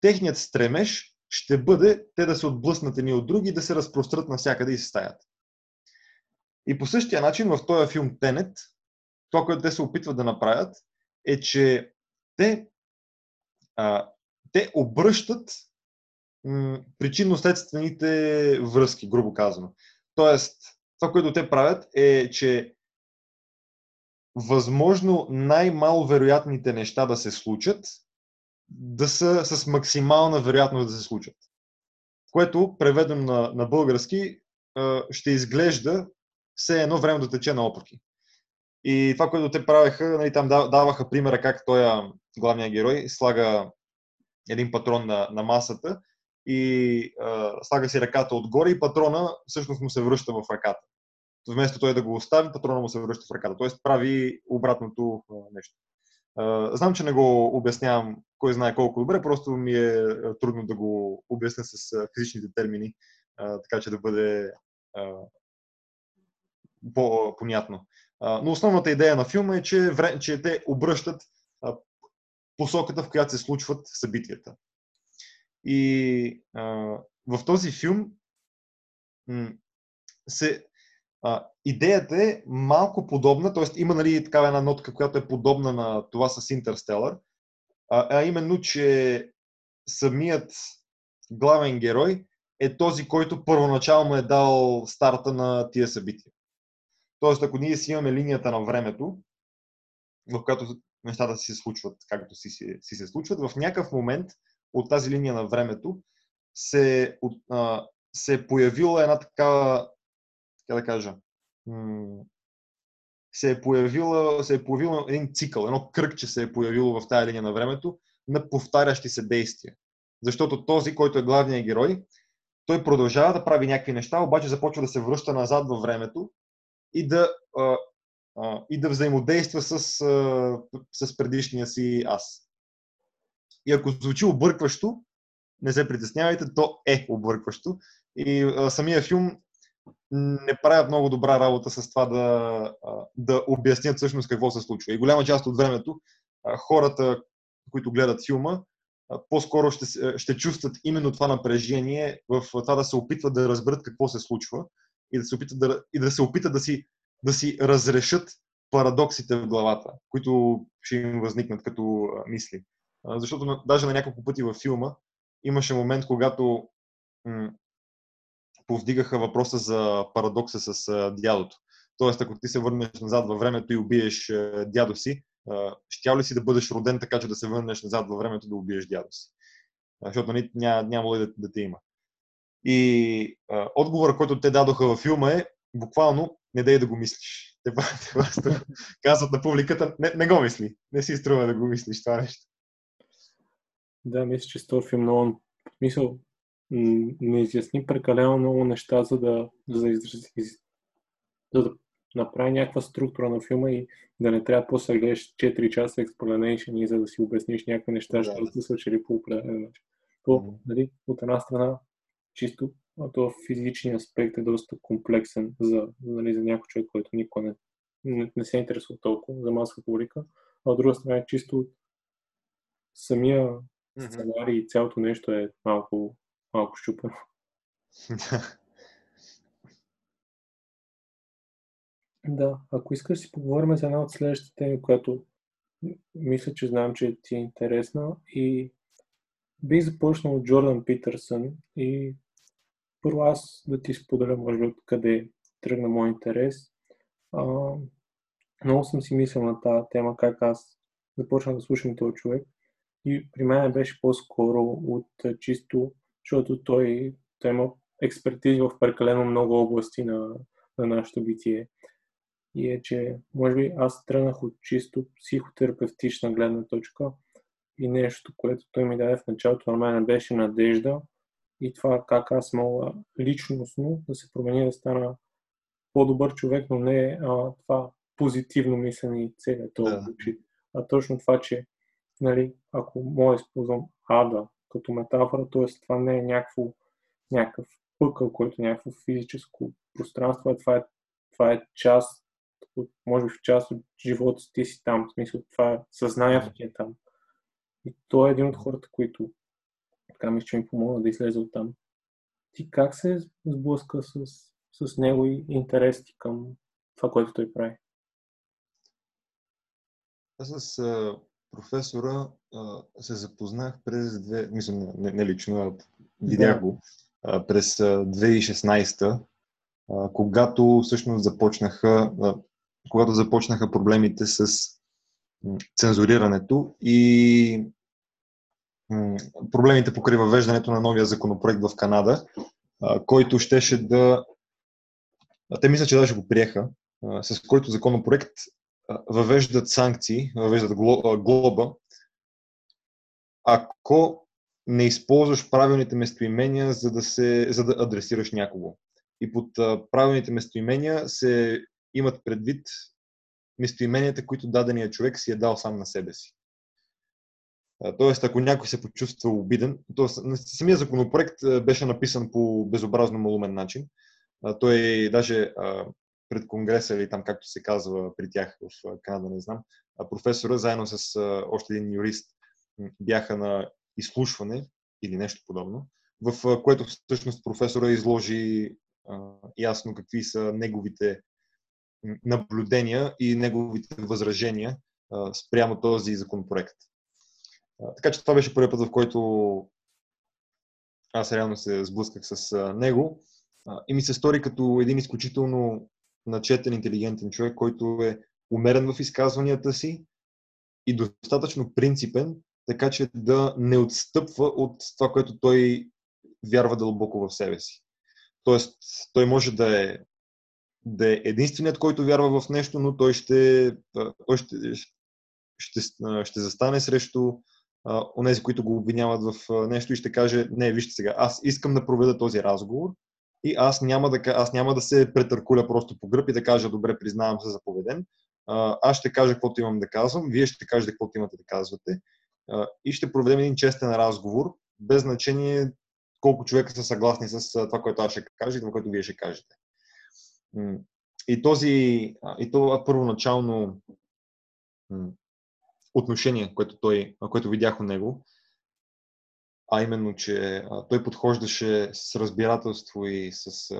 техният стремеж ще бъде те да се отблъснат едни от други и да се разпрострат навсякъде из стаята. И по същия начин в този филм Тенет, това, което те се опитват да направят, е, че те, а, те обръщат м- причинно-следствените връзки, грубо казано. Тоест, това, което те правят е, че възможно най-мало вероятните неща да се случат, да са с максимална вероятност да се случат. Което, преведено на, на български, ще изглежда все едно време да тече наопаки. И това, което те правеха, нали, там даваха примера как той, главният герой, слага един патрон на, на масата и а, слага си ръката отгоре и патрона всъщност му се връща в ръката. Вместо той да го остави, патрона му се връща в ръката. Тоест прави обратното а, нещо. Знам, че не го обяснявам кой знае колко добре, просто ми е трудно да го обясня с физичните термини, така че да бъде по-понятно. Но основната идея на филма е, че, че те обръщат посоката, в която се случват събитията. И в този филм м- се, а, идеята е малко подобна, т.е. има нали, такава една нотка, която е подобна на това с Интерстелър, а, а именно, че самият главен герой е този, който първоначално е дал старта на тия събития. Тоест, ако ние си имаме линията на времето, в която нещата си се случват както си, си, си се случват, в някакъв момент от тази линия на времето се, от, а, се е появила една такава, как да кажа, се е, появила, се е появил един цикъл, едно кръгче се е появило в тази линия на времето на повтарящи се действия. Защото този, който е главният герой, той продължава да прави някакви неща, обаче започва да се връща назад във времето и да, а, а, и да взаимодейства с, а, с предишния си аз. И ако звучи объркващо, не се притеснявайте, то е объркващо. И а, самия филм не правят много добра работа с това да, да обяснят всъщност какво се случва. И голяма част от времето хората, които гледат филма, по-скоро ще, ще чувстват именно това напрежение в това да се опитват да разберат какво се случва и да се опитат да, и да, се опитат да, си, да си разрешат парадоксите в главата, които ще им възникнат като мисли. Защото даже на няколко пъти във филма имаше момент, когато повдигаха въпроса за парадокса с дядото. Тоест, ако ти се върнеш назад във времето и убиеш дядо си, щял ли си да бъдеш роден така, че да се върнеш назад във времето да убиеш дядо си? Защото нали, няма, нямало да, да те има. И а, отговора, който те дадоха във филма е, буквално не дай да го мислиш. Те просто казват на публиката, не, не го мисли, не си струва да го мислиш това нещо. Да, мисля, че с този филм много мисъл не изясни прекалено много неща, за да, за изрази, за да направи някаква структура на филма и да не трябва после да гледаш 4 часа explanation и за да си обясниш някакви неща, защото да. са случили по определен начин. То, mm-hmm. нали, от една страна, чисто то физичният аспект е доста комплексен за, нали, за някой човек, който никой не, не, не се интересува толкова за масова публика, а от друга страна е чисто самия mm-hmm. сценарий и цялото нещо е малко, малко щупено. [laughs] Да, ако искаш си поговорим за една от следващите теми, която мисля, че знам, че ти е интересна и бих започнал от Джордан Питърсън и първо аз да ти споделя, може би, откъде тръгна мой интерес. А, много съм си мислил на тази тема, как аз започнах да слушам този човек и при мен беше по-скоро от чисто, защото той, той има експертизи в прекалено много области на, на нашето битие и е, че може би аз тръгнах от чисто психотерапевтична гледна точка и нещо, което той ми даде в началото на мен беше надежда и това как аз мога личностно да се променя, да стана по-добър човек, но не а, това позитивно мислене и цели това да. а точно това, че нали, ако мога да използвам ада като метафора, т.е. това не е някакво, някакъв пъкъл, който е някакво физическо пространство, а това е, това е част може би в част от живота ти си там, в смисъл това е съзнанието ти е там. И той е един от хората, които така ми ще ми помогна да излезе от там. Ти как се сблъска с, с него и интерес ти към това, което той прави? Аз с професора а, се запознах през две, мисля, не, не лично, а видях го, а, през 2016 а, когато всъщност започнаха, когато започнаха проблемите с цензурирането и проблемите покри въвеждането на новия законопроект в Канада, който щеше да... Те мисля, че даже го приеха, с който законопроект въвеждат санкции, въвеждат глоба, ако не използваш правилните местоимения, за да, се, за да адресираш някого. И под правилните местоимения се имат предвид местоименията, които дадения човек си е дал сам на себе си. Тоест, ако някой се почувства обиден, то самия законопроект беше написан по безобразно малумен начин. Той даже пред Конгреса или там, както се казва при тях в Канада, не знам, професора заедно с още един юрист бяха на изслушване или нещо подобно, в което всъщност професора изложи ясно какви са неговите наблюдения и неговите възражения спрямо този законопроект. Така че това беше първият път, в който аз реално се сблъсках с него и ми се стори като един изключително начетен, интелигентен човек, който е умерен в изказванията си и достатъчно принципен, така че да не отстъпва от това, което той вярва дълбоко в себе си. Тоест, той може да е да е единственият, който вярва в нещо, но той ще, той ще, ще, ще застане срещу онези, които го обвиняват в нещо и ще каже, не, вижте сега, аз искам да проведа този разговор и аз няма да, аз няма да се претъркуля просто по гръб и да кажа, добре, признавам се заповеден. Аз ще кажа каквото имам да казвам, вие ще кажете каквото имате да казвате и ще проведем един честен разговор, без значение колко човека са съгласни с това, което аз ще кажа и това, което вие ще кажете. И, този, и това първоначално отношение, което, той, което видях от него, а именно, че той подхождаше с разбирателство и с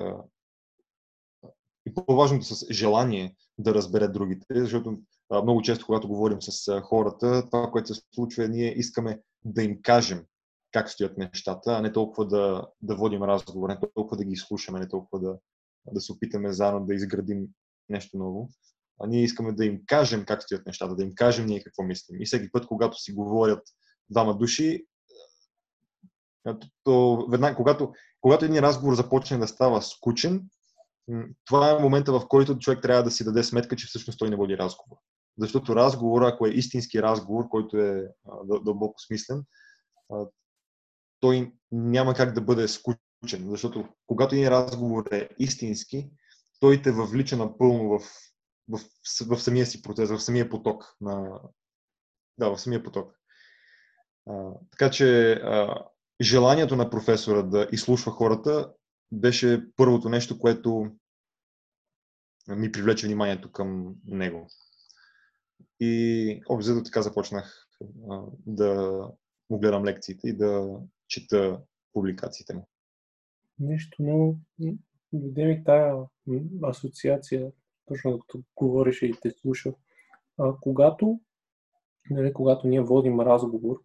и по-важното с желание да разбере другите, защото много често, когато говорим с хората, това, което се случва е, ние искаме да им кажем как стоят нещата, а не толкова да, да водим разговор, не толкова да ги слушаме, не толкова да, да се опитаме заедно да изградим нещо ново. А ние искаме да им кажем как стоят нещата, да им кажем ние какво мислим. И всеки път, когато си говорят двама души, веднага, когато, когато един разговор започне да става скучен, това е момента, в който човек трябва да си даде сметка, че всъщност той не води разговор. Защото разговор, ако е истински разговор, който е дълбоко смислен, той няма как да бъде скучен. Защото когато един разговор е истински, той те въвлича напълно в, в, в, самия си процес, в самия поток. На... Да, в самия поток. А, така че а, желанието на професора да изслушва хората беше първото нещо, което ми привлече вниманието към него. И обзето така започнах да му гледам лекциите и да чета публикациите му. Нещо много... Дойде ми тая асоциация, точно като говориш и те слушах. Когато, нали, когато ние водим разговор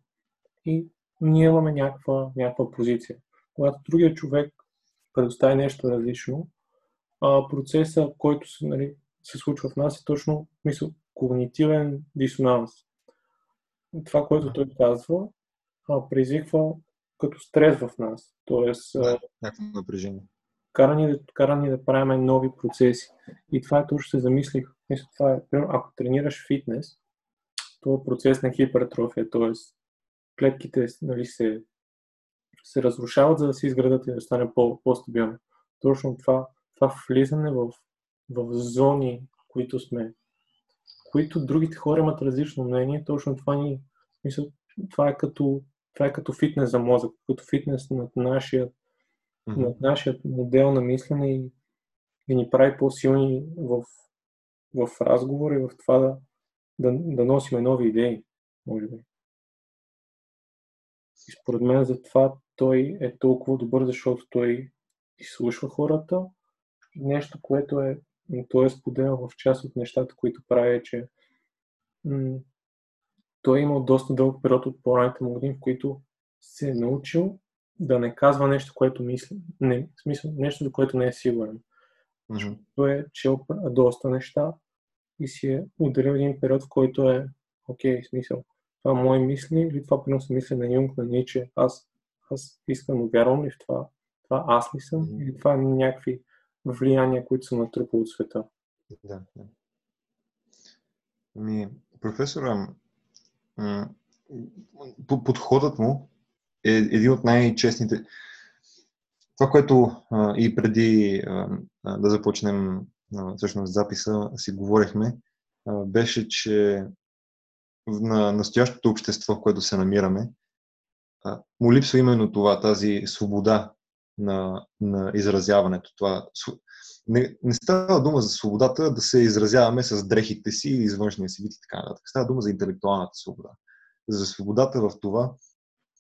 и ние имаме някаква, някаква позиция. Когато другия човек предостави нещо различно, а, процеса, който се, нали, се случва в нас е точно мисъл, когнитивен дисонанс. Това, което той казва, а, предизвиква като стрес в нас. Тоест, да, някакво напрежение. Кара ни, да, кара ни да правим нови процеси. И това е точно се замислих. Мисля, това е, ако тренираш фитнес, това е процес на хипертрофия, т.е. клетките нали, се, се разрушават, за да се изградат и да стане по, по-стабилно. Точно това, това влизане в, в зони, които сме, които другите хора имат различно мнение, точно това ни, мисля, това е като, това е като фитнес за мозък, като фитнес над нашия, mm-hmm. над нашия модел на мислене и, и ни прави по-силни в, в разговор и в това да, да, да носиме нови идеи, може би. И според мен за това той е толкова добър, защото той изслушва хората. Нещо, което е, той е споделял в част от нещата, които прави, е, че м- той е имал доста дълъг период от по-ранните му години, в които се е научил да не казва нещо, което мисли. Не, в смисъл, нещо, за което не е сигурен. Mm-hmm. Той е чел доста неща и си е ударил един период, в който е окей, okay, смисъл. Това мои мисли или това приноса мисли на Юнг, на Ниче. Аз, аз искам да вярвам ли в това? Това аз ли съм? Mm-hmm. Или това е някакви влияния, които са натрупал от света? Да, да. Ми, професора, подходът му е един от най-честните. Това, което а, и преди а, да започнем а, всъщност записа си говорихме, а, беше, че на настоящото общество, в което се намираме, му липсва именно това, тази свобода на, на изразяването. Това, не, не става дума за свободата да се изразяваме с дрехите си или извъншния си вид и така нататък. Става дума за интелектуалната свобода. За свободата в това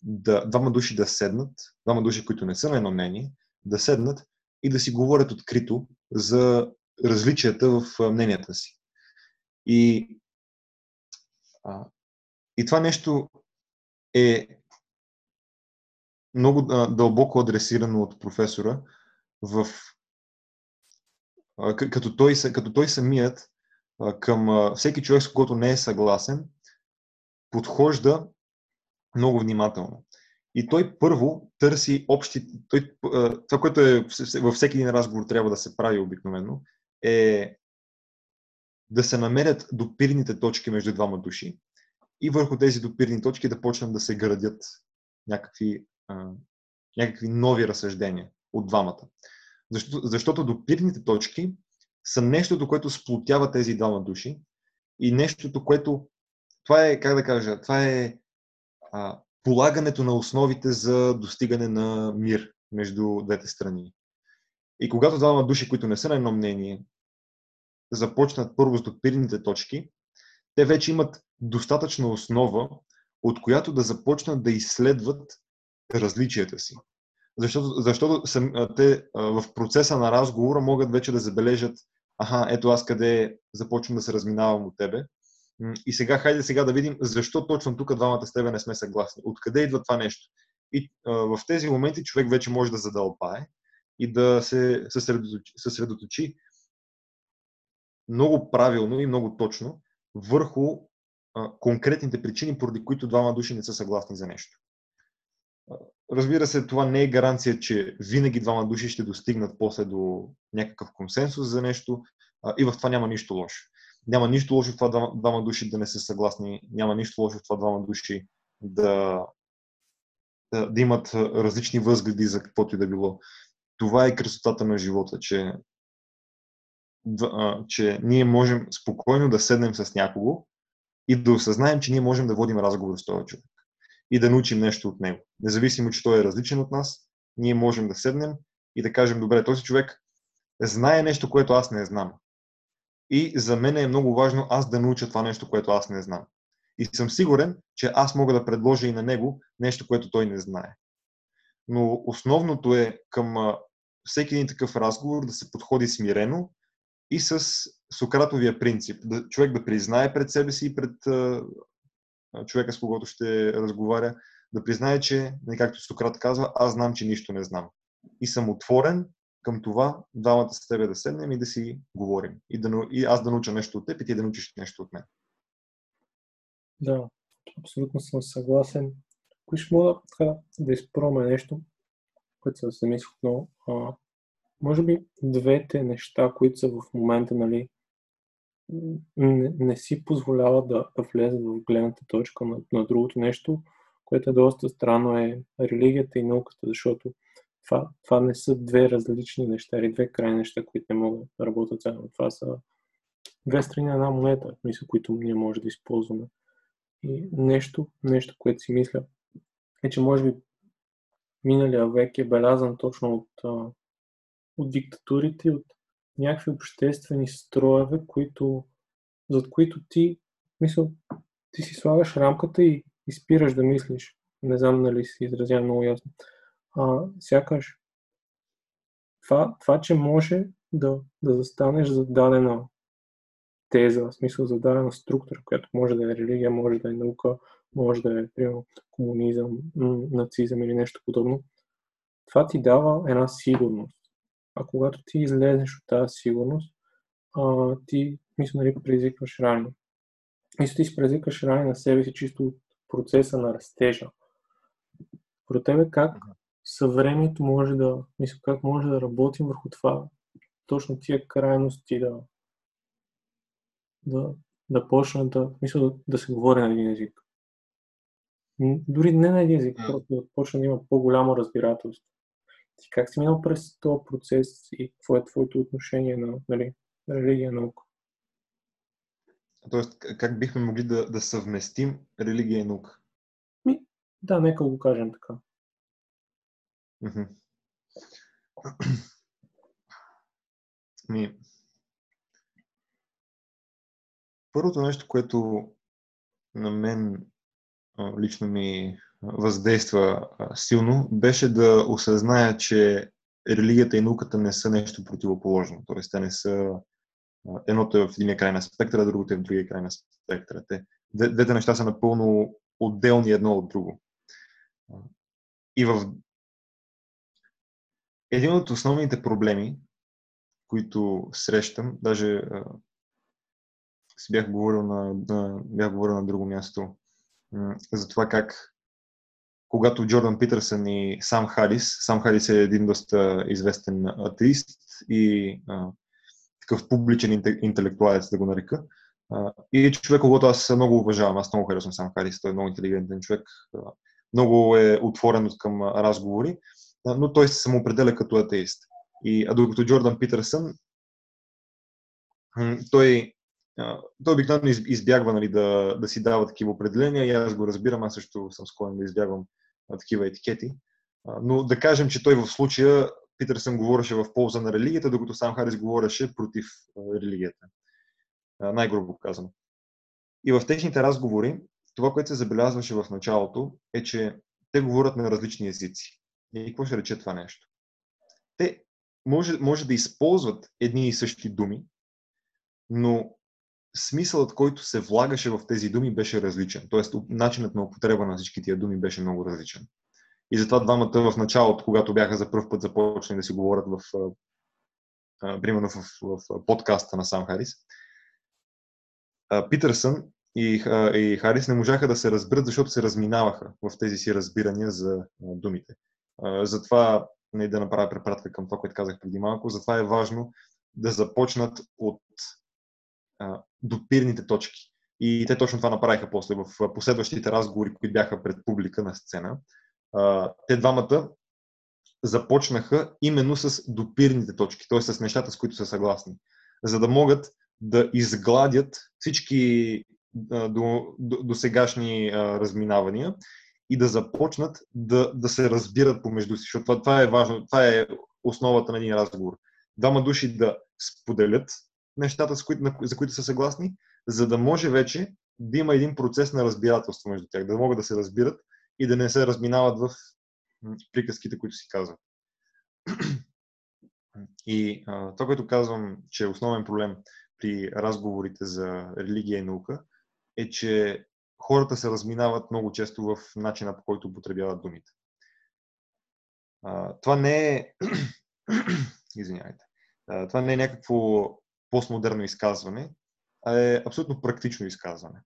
да, двама души да седнат, двама души, които не са на едно мнение, да седнат и да си говорят открито за различията в мненията си. И, а, и това нещо е много а, дълбоко адресирано от професора в като той, като той самият към всеки човек, с когото не е съгласен, подхожда много внимателно. И той първо търси общи... Той, това, което е във всеки един разговор трябва да се прави обикновено, е да се намерят допирните точки между двама души и върху тези допирни точки да почнат да се градят някакви, а, някакви нови разсъждения от двамата. Защото, защото допирните точки са нещото, което сплотява тези двама души и нещото, което това е, как да кажа, това е а, полагането на основите за достигане на мир между двете страни. И когато двама души, които не са на едно мнение, започнат първо с допирните точки, те вече имат достатъчна основа, от която да започнат да изследват различията си. Защото, защото съм, те в процеса на разговора могат вече да забележат, аха, ето аз къде започвам да се разминавам от тебе. И сега, хайде сега да видим, защо точно тук двамата с тебе не сме съгласни. Откъде идва това нещо? И а, в тези моменти човек вече може да задълбае и да се съсредоточи, съсредоточи много правилно и много точно върху а, конкретните причини, поради които двама души не са съгласни за нещо. разбира се, това не е гаранция, че винаги двама души ще достигнат после до някакъв консенсус за нещо а, и в това няма нищо лошо. Няма нищо лошо в това двама, души да не са съгласни, няма нищо лошо в това двама души да, да, да имат различни възгледи за каквото и да било. Това е красотата на живота, че, че ние можем спокойно да седнем с някого и да осъзнаем, че ние можем да водим разговор с този човек и да научим нещо от него. Независимо, че той е различен от нас, ние можем да седнем и да кажем, добре, този човек знае нещо, което аз не знам. И за мен е много важно аз да науча това нещо, което аз не знам. И съм сигурен, че аз мога да предложа и на него нещо, което той не знае. Но основното е към всеки един такъв разговор да се подходи смирено и с Сократовия принцип. Да, човек да признае пред себе си и пред човека, с когото ще разговаря, да признае, че, както Сократ казва, аз знам, че нищо не знам. И съм отворен към това двамата с тебе да седнем и да си говорим. И, да, и аз да науча нещо от теб и ти да научиш нещо от мен. Да, абсолютно съм съгласен. Ако ще мога така, да изпробваме нещо, което се замислих много, а, може би двете неща, които са в момента, нали, не, не си позволява да, да влезат в гледната точка на, на другото нещо, което е доста странно е религията и науката, защото това, това не са две различни неща или две крайни неща, които не могат да работят заедно. Това са две страни на една монета, мисля, които ние може да използваме. И нещо, нещо, което си мисля, е, че може би миналия век е белязан точно от, от диктатурите, от някакви обществени строеве, които, зад които ти, мисъл, ти си слагаш рамката и, и спираш да мислиш. Не знам нали си изразявам много ясно. А, сякаш това, това, че може да, да застанеш за дадена теза, в смисъл за дадена структура, която може да е религия, може да е наука, може да е, примерно, комунизъм, нацизъм или нещо подобно, това ти дава една сигурност. А когато ти излезеш от тази сигурност, а, ти, мисля, нали, предизвикваш рани. Мисля, ти си предизвикваш рани на себе си чисто от процеса на растежа. Про тебе как съвремето може да, мисля, как може да работим върху това, точно тия крайности да, да, да почнат да, мисля, да, да се говори на един език. Дори не на един език, просто да почне да има по-голямо разбирателство. Ти как си минал през този процес и какво е твоето отношение на нали, религия и наука? Тоест, как бихме могли да, да съвместим религия и наука? Ми, да, нека го кажем така. [clears throat] Ми, първото нещо, което на мен лично ми въздейства силно, беше да осъзная, че религията и науката не са нещо противоположно. Тоест, те не са едното е в единия край на спектъра, другото е в другия край на спектъра. Те, двете неща са напълно отделни едно от друго. И в един от основните проблеми, които срещам, даже си бях говорил на, на, бях говорил на друго място, за това как когато Джордан Питърсън и Сам Харис, Сам Харис е един доста известен атеист и а, такъв публичен интелектуалец, да го нарека, а, и човек, когато аз много уважавам, аз много харесвам Сам Харис, той е много интелигентен човек, много е отворен към разговори, но той се самоопределя като атеист. И, а докато Джордан Питърсън, той той обикновено избягва нали, да, да си дава такива определения. И аз го разбирам, аз също съм склонен да избягвам такива етикети. Но да кажем, че той в случая, Питърсън говореше в полза на религията, докато сам Харис говореше против религията. Най-грубо казано. И в техните разговори, това, което се забелязваше в началото, е, че те говорят на различни езици. И какво ще рече това нещо? Те може, може да използват едни и същи думи, но смисълът, който се влагаше в тези думи, беше различен. Тоест, начинът на употреба на всички тия думи беше много различен. И затова двамата в началото, когато бяха за първ път започнали да си говорят в, примерно в, в, в подкаста на Сам Харис, Питърсън и, и Харис не можаха да се разберат, защото се разминаваха в тези си разбирания за думите. Затова, не да направя препратка към това, което казах преди малко, затова е важно да започнат от допирните точки. И те точно това направиха после в последващите разговори, които бяха пред публика на сцена. Те двамата започнаха именно с допирните точки, т.е. с нещата, с които са съгласни, за да могат да изгладят всички до, до, сегашни разминавания и да започнат да, да се разбират помежду си, защото това, това е важно, това е основата на един разговор. Двама души да споделят нещата, за които са съгласни, за да може вече да има един процес на разбирателство между тях, да могат да се разбират и да не се разминават в приказките, които си казват. [clears throat] И а, това, което казвам, че е основен проблем при разговорите за религия и наука, е, че хората се разминават много често в начина по който употребяват думите. А, това не е. [clears throat] Извинявайте. А, това не е някакво постмодерно изказване, а е абсолютно практично изказване.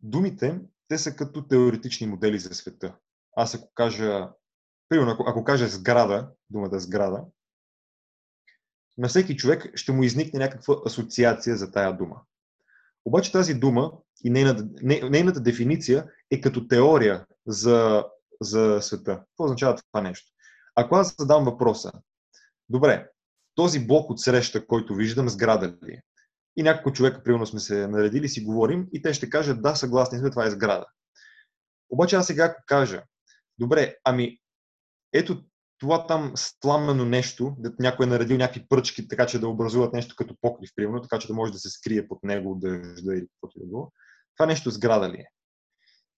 Думите, те са като теоретични модели за света. Аз ако кажа, примерно, ако, ако кажа сграда, думата сграда, на всеки човек ще му изникне някаква асоциация за тая дума. Обаче тази дума и нейната, нейната дефиниция е като теория за, за света. Какво означава това нещо? Ако аз задам въпроса, добре, този блок от среща, който виждам, сграда ли е? И няколко човека, примерно сме се наредили, си говорим и те ще кажат, да, съгласни сме, това е сграда. Обаче аз сега кажа, добре, ами ето това там сламено нещо, някой е наредил някакви пръчки, така че да образуват нещо като покрив, примерно, така че да може да се скрие под него дъжда или каквото е било. Това нещо сграда ли е?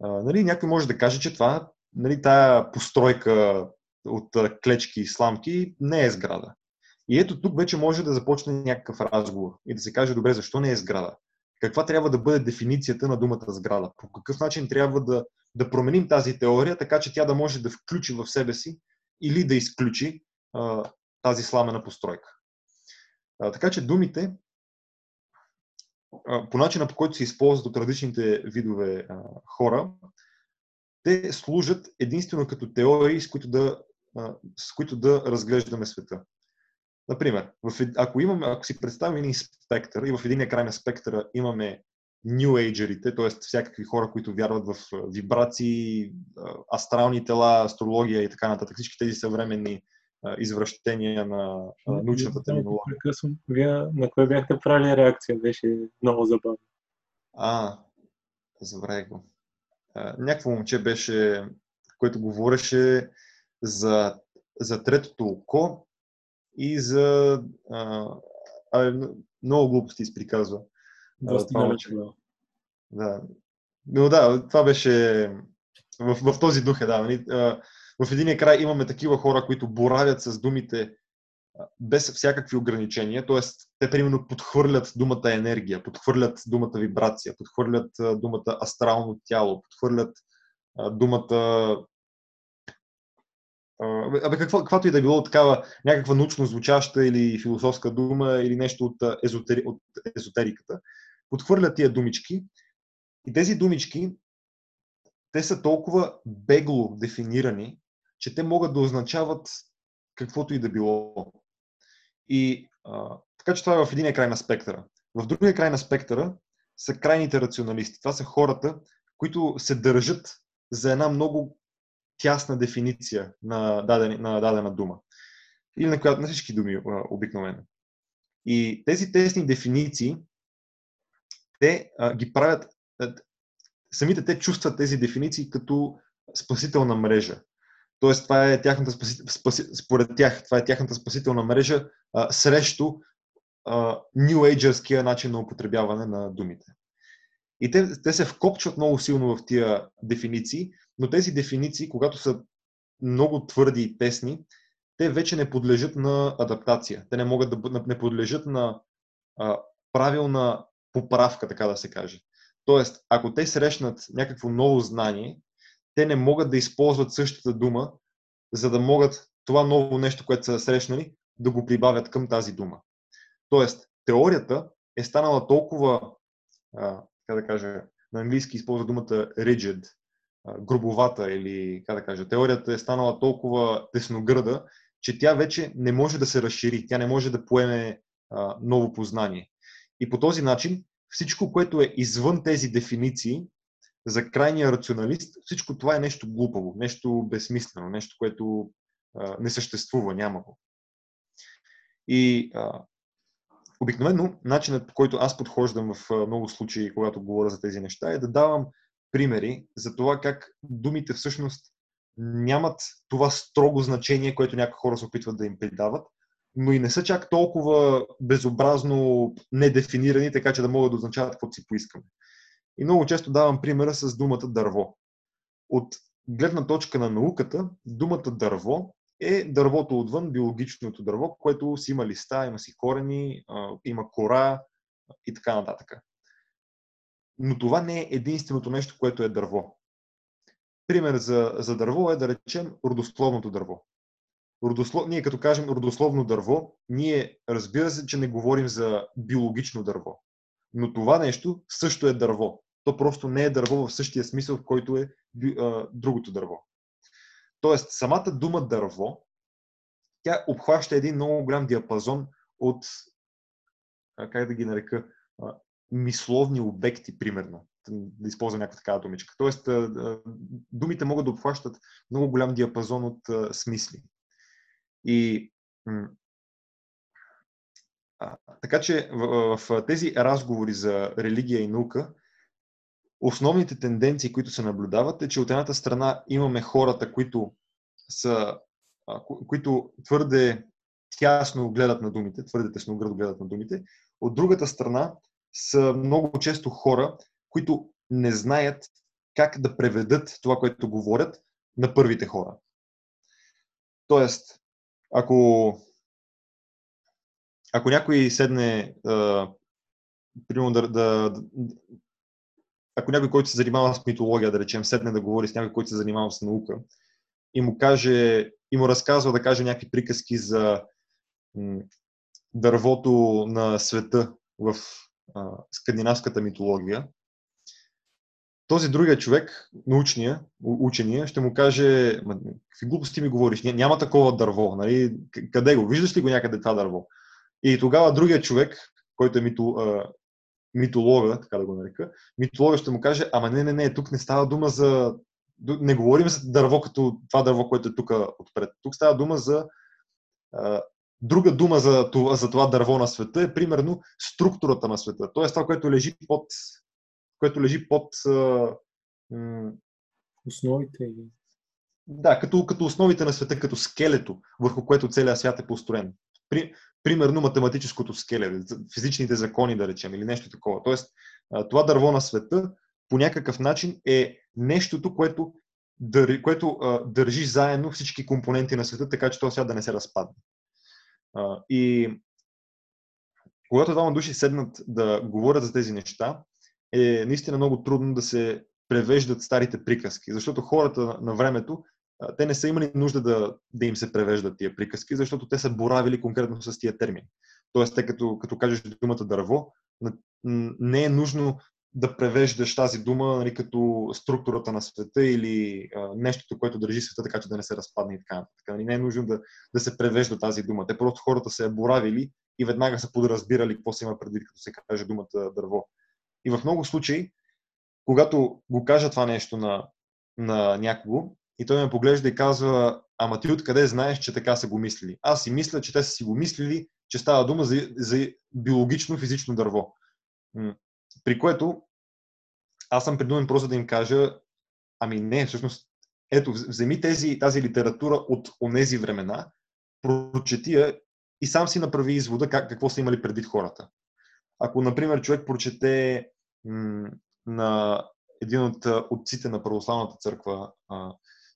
А, нали, някой може да каже, че това, нали, тая постройка от клечки и сламки не е сграда. И ето тук вече може да започне някакъв разговор и да се каже, добре, защо не е сграда? Каква трябва да бъде дефиницията на думата сграда? По какъв начин трябва да, да променим тази теория, така че тя да може да включи в себе си или да изключи а, тази сламена постройка. А, така че думите, а, по начина по който се използват от различните видове а, хора, те служат единствено като теории, с които да, а, с които да разглеждаме света. Например, в, ако, имаме, ако си представим един спектър и в един край на спектъра имаме New Age-ерите, т.е. всякакви хора, които вярват в вибрации, астрални тела, астрология и така нататък, всички тези съвременни извращения на научната терминология. Вие на кое бяхте правили реакция? Беше много забавно. А, забравих го. Някакво момче беше, което говореше за, за третото око и за... А, а, много глупости изприказва. Доста това, да. да. Но да, това беше в, в този дух е, да. В един край имаме такива хора, които боравят с думите без всякакви ограничения, т.е. те примерно подхвърлят думата енергия, подхвърлят думата вибрация, подхвърлят думата астрално тяло, подхвърлят думата Абе, какво, каквато и да е било такава някаква научно звучаща или философска дума или нещо от, езотери, от езотериката, подхвърлят тия думички и тези думички, те са толкова бегло дефинирани, че те могат да означават каквото и да било. И а, така че това е в един край на спектъра. В другия край на спектъра са крайните рационалисти. Това са хората, които се държат за една много тясна дефиниция на, даден, на дадена дума. Или на, която, на всички думи обикновено. И тези тесни дефиниции те а, ги правят, а, самите те чувстват тези дефиниции като спасителна мрежа. Тоест, това е тяхната спаси, спаси, според тях, това е тяхната спасителна мрежа а, срещу а, New Agerския начин на употребяване на думите. И те, те се вкопчват много силно в тия дефиниции, но тези дефиниции, когато са много твърди и тесни, те вече не подлежат на адаптация. Те не могат да не подлежат на а, правилна поправка, така да се каже. Тоест, ако те срещнат някакво ново знание, те не могат да използват същата дума, за да могат това ново нещо, което са срещнали, да го прибавят към тази дума. Тоест, теорията е станала толкова а, как да кажа, на английски използва думата rigid, грубовата или, как да кажа, теорията е станала толкова тесногръда, че тя вече не може да се разшири, тя не може да поеме а, ново познание. И по този начин всичко, което е извън тези дефиниции, за крайния рационалист, всичко това е нещо глупаво, нещо безсмислено, нещо, което а, не съществува, няма го. И а, обикновено начинът, по който аз подхождам в много случаи, когато говоря за тези неща, е да давам примери за това как думите всъщност нямат това строго значение, което някои хора се опитват да им придават, но и не са чак толкова безобразно недефинирани, така че да могат да означават каквото си поискаме. И много често давам примера с думата дърво. От гледна точка на науката, думата дърво е дървото отвън, биологичното дърво, което си има листа, има си корени, има кора и така нататък. Но това не е единственото нещо, което е дърво. Пример за, за дърво е да речем родословното дърво. Родослов... Ние като кажем родословно дърво, ние разбира се, че не говорим за биологично дърво. Но това нещо също е дърво. То просто не е дърво в същия смисъл, в който е а, другото дърво. Тоест, самата дума дърво, тя обхваща един много голям диапазон от, как да ги нарека, мисловни обекти, примерно. Да използвам някаква такава думичка. Тоест, думите могат да обхващат много голям диапазон от смисли. И така че в, в тези разговори за религия и наука, основните тенденции, които се наблюдават, е, че от едната страна имаме хората, които са които твърде тясно гледат на думите, твърде тесногръдо гледат на думите. От другата страна са много често хора, които не знаят как да преведат това, което говорят на първите хора. Тоест, ако, ако някой седне, примерно да, да, ако някой, който се занимава с митология, да речем, седне да говори с някой, който се занимава с наука и му каже, и му разказва да каже някакви приказки за дървото на света в скандинавската митология, този другия човек, научния, учения, ще му каже, какви глупости ми говориш, няма такова дърво, нали? къде го, виждаш ли го някъде това дърво? И тогава другия човек, който е мито, а, митолога, така да го нарека, митолога ще му каже, ама не, не, не, тук не става дума за... Не говорим за дърво като това дърво, което е тук отпред. Тук става дума за... друга дума за това, за това дърво на света е примерно структурата на света. Тоест това, което лежи под... Което лежи под м- основите. Да, като, като основите на света, като скелето, върху което целият свят е построен. При, примерно математическото скеле, физичните закони, да речем, или нещо такова. Тоест, това дърво на света по някакъв начин е нещото, което, което държи заедно всички компоненти на света, така че този свят да не се разпадне. И когато двама души седнат да говорят за тези неща, е наистина много трудно да се превеждат старите приказки, защото хората на времето те не са имали нужда да, да им се превеждат тия приказки, защото те са боравили конкретно с тия термини. Тоест, те като, като кажеш думата дърво, не е нужно да превеждаш тази дума нали, като структурата на света или а, нещото, което държи света, така че да не се разпадне и така. така нали, не е нужно да, да се превежда тази дума. Те просто хората се е боравили и веднага са подразбирали какво се има предвид, като се каже думата дърво. И в много случаи, когато го кажа това нещо на, на някого, и той ме поглежда и казва, ама ти откъде знаеш, че така са го мислили? Аз си мисля, че те са си го мислили, че става дума за, за биологично физично дърво. При което аз съм придумен просто да им кажа, ами не, всъщност, ето, вземи тези, тази литература от онези времена, прочети я и сам си направи извода как, какво са имали предвид хората. Ако, например, човек прочете м- на един от отците на православната църква,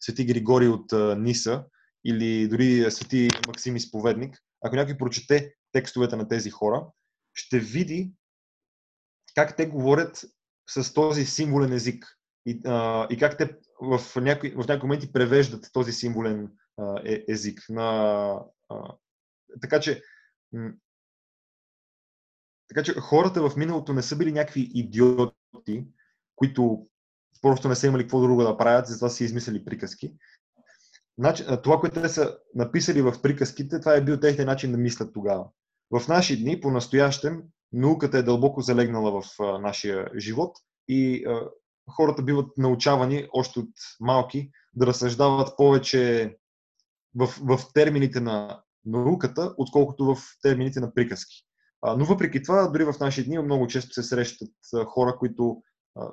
Свети Григорий от Ниса или дори Свети Максим Изповедник, ако някой прочете текстовете на тези хора, ще види как те говорят с този символен език и, а, и как те в някои, в някои моменти превеждат този символен а, е, език. На, а, така че, м- така че хората в миналото не са били някакви идиоти, които просто не са имали какво друго да правят, затова си измислили приказки. Значи, това, което те са написали в приказките, това е бил техния начин да мислят тогава. В наши дни, по-настоящем, науката е дълбоко залегнала в а, нашия живот и а, хората биват научавани още от малки да разсъждават повече в, в термините на науката, отколкото в термините на приказки. А, но въпреки това, дори в наши дни много често се срещат а, хора, които а,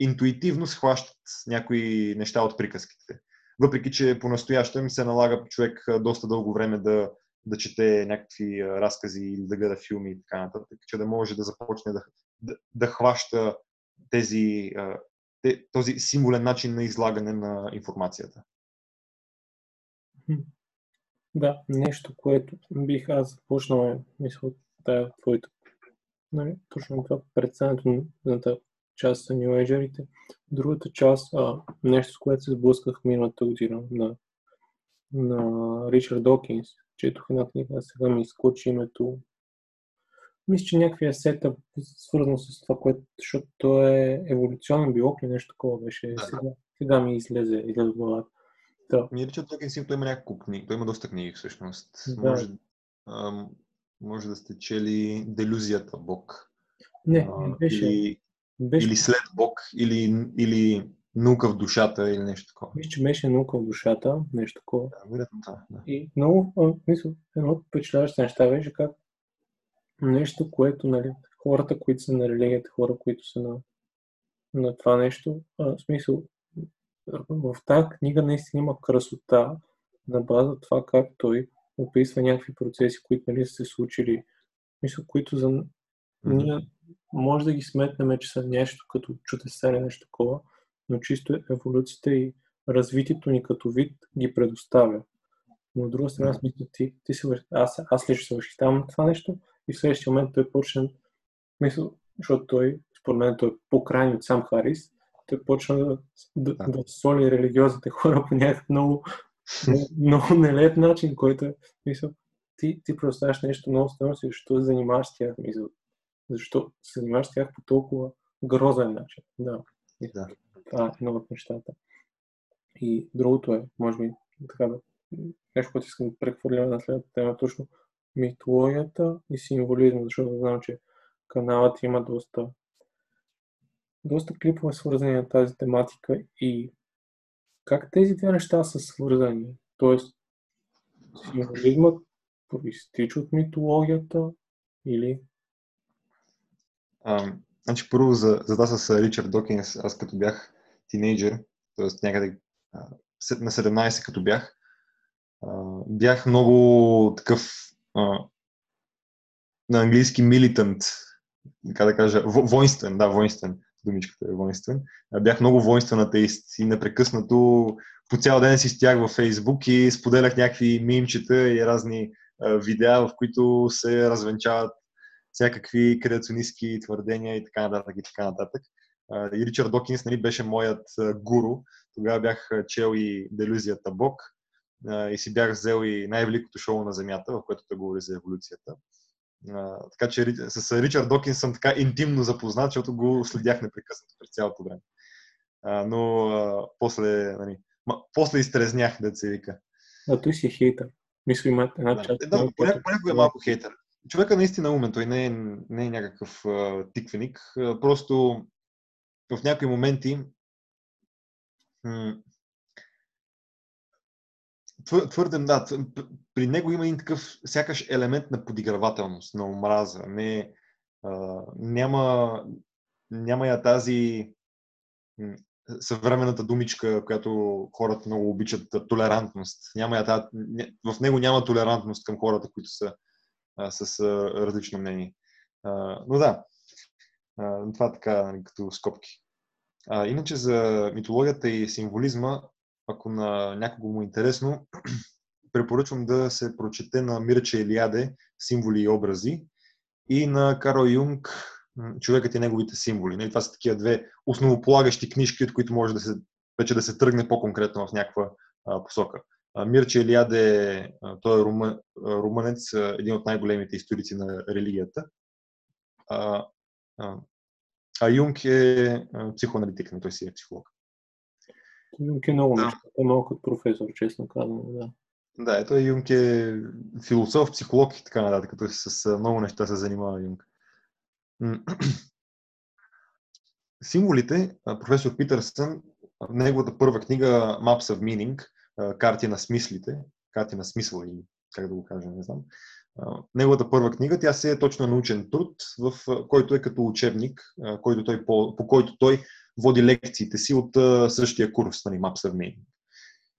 интуитивно схващат някои неща от приказките. Въпреки, че по-настоящем се налага човек доста дълго време да, да чете някакви разкази или да гледа филми и така нататък, че да може да започне да, да, да хваща тези, този символен начин на излагане на информацията. Да, нещо, което бих аз започнал е, мисля, тая твоята, нали, точно това представянето на тази част са нюейджерите. Другата част, а, нещо с което се сблъсках миналата година на, на Ричард Докинс, четох една книга, а сега ми изкочи името. Мисля, че някакви сетъп, свързано с това, което, защото той е еволюционен биолог или нещо такова беше. Да. Сега, сега ми излезе, излезе в главата. Да. Ми Ричард Докинс той има няколко книги, той има доста книги всъщност. Да. Може, ам, може да сте чели Делюзията Бог. Не, не беше. Или, беше... или След Бог, или, или Наука в душата или нещо такова. Мисля, че беше наука в душата, нещо такова. Да, вероятно. Да. И много, мисля, едно от впечатляващите неща беше как нещо, което, нали, хората, които са на религията, хора, които са на, на това нещо, а, в смисъл, в тази книга наистина има красота на база това как той описва някакви процеси, които нали, са се случили, мисля, които за... Mm-hmm. Ние може да ги сметнем, че са нещо като чудеса или нещо такова, но чисто еволюцията и развитието ни като вид ги предоставя. Но от друга страна, смисъл, ти, ти си, аз, аз лично се възхищавам на това нещо и в следващия момент той почна, мисъл, защото той, според мен, той е по-крайни от сам Харис, той почна да, да, да. да соли религиозните хора по някакъв много, много нелеп начин, който е, мисъл, ти, ти представяш нещо много странно си, защо се занимаваш с тях, мисъл, защо се занимаваш с тях по толкова грозен начин. Да. да. Това е едно от нещата. И другото е, може би, така да, нещо, което искам да прехвърля на следната тема, точно митологията и символизма, защото знам, че каналът има доста, доста клипове свързани на тази тематика и как тези две неща са свързани. Тоест, символизмът проистича от митологията или... А, значи първо за, за това с Ричард Докинс, аз като бях тинейджър, т.е. някъде на 17 като бях, бях много такъв на английски милитант, така да кажа, воинствен, да, воинствен, думичката е воинствен. Бях много воинствен атеист и непрекъснато по цял ден си стях във Фейсбук и споделях някакви мимчета и разни видеа, в които се развенчават всякакви креационистски твърдения и така нататък и така нататък и Ричард Докинс нали, беше моят гуру. Тогава бях чел и Делюзията Бог и си бях взел и най-великото шоу на Земята, в което той говори за еволюцията. така че с Ричард Докинс съм така интимно запознат, защото го следях непрекъснато през цялото време. но после, нали, после изтрезнях, да се вика. А той си е хейтър. Мисля, има една част. Да, да понякога е малко хейтър. Човека наистина е умен, той не е, не е някакъв а, тиквеник. А, просто в някои моменти твърде, да, при него има един такъв сякаш елемент на подигравателност, на омраза. Не, няма, няма я тази съвременната думичка, която хората много обичат, толерантност. Няма я тази, в него няма толерантност към хората, които са с различно мнение. Но да, а, това така нали, като скопки. А, иначе за митологията и символизма, ако на някого му е интересно, [clears throat] препоръчвам да се прочете на Мирче Елиаде Символи и образи и на Карл Юнг Човекът и неговите символи. Нали, това са такива две основополагащи книжки, от които може да се, вече да се тръгне по-конкретно в някаква а, посока. Мирче Елиаде, той е румън, румънец, един от най-големите историци на религията. а, а, Юнг е психоаналитик, но той си е психолог. Юнг е много да. неща. Е малко като професор, честно казвам, да. Да, ето Юнг е философ, психолог и така нататък, като с много неща се занимава Юнг. [clears throat] Символите, професор Питърсън, в неговата първа книга Maps of Meaning, карти на смислите, карти на смисъл или как да го кажа, не знам. Неговата първа книга, тя се е точно научен труд, в който е като учебник, който той, по, по който той води лекциите си от същия курс, Maps of Meaning.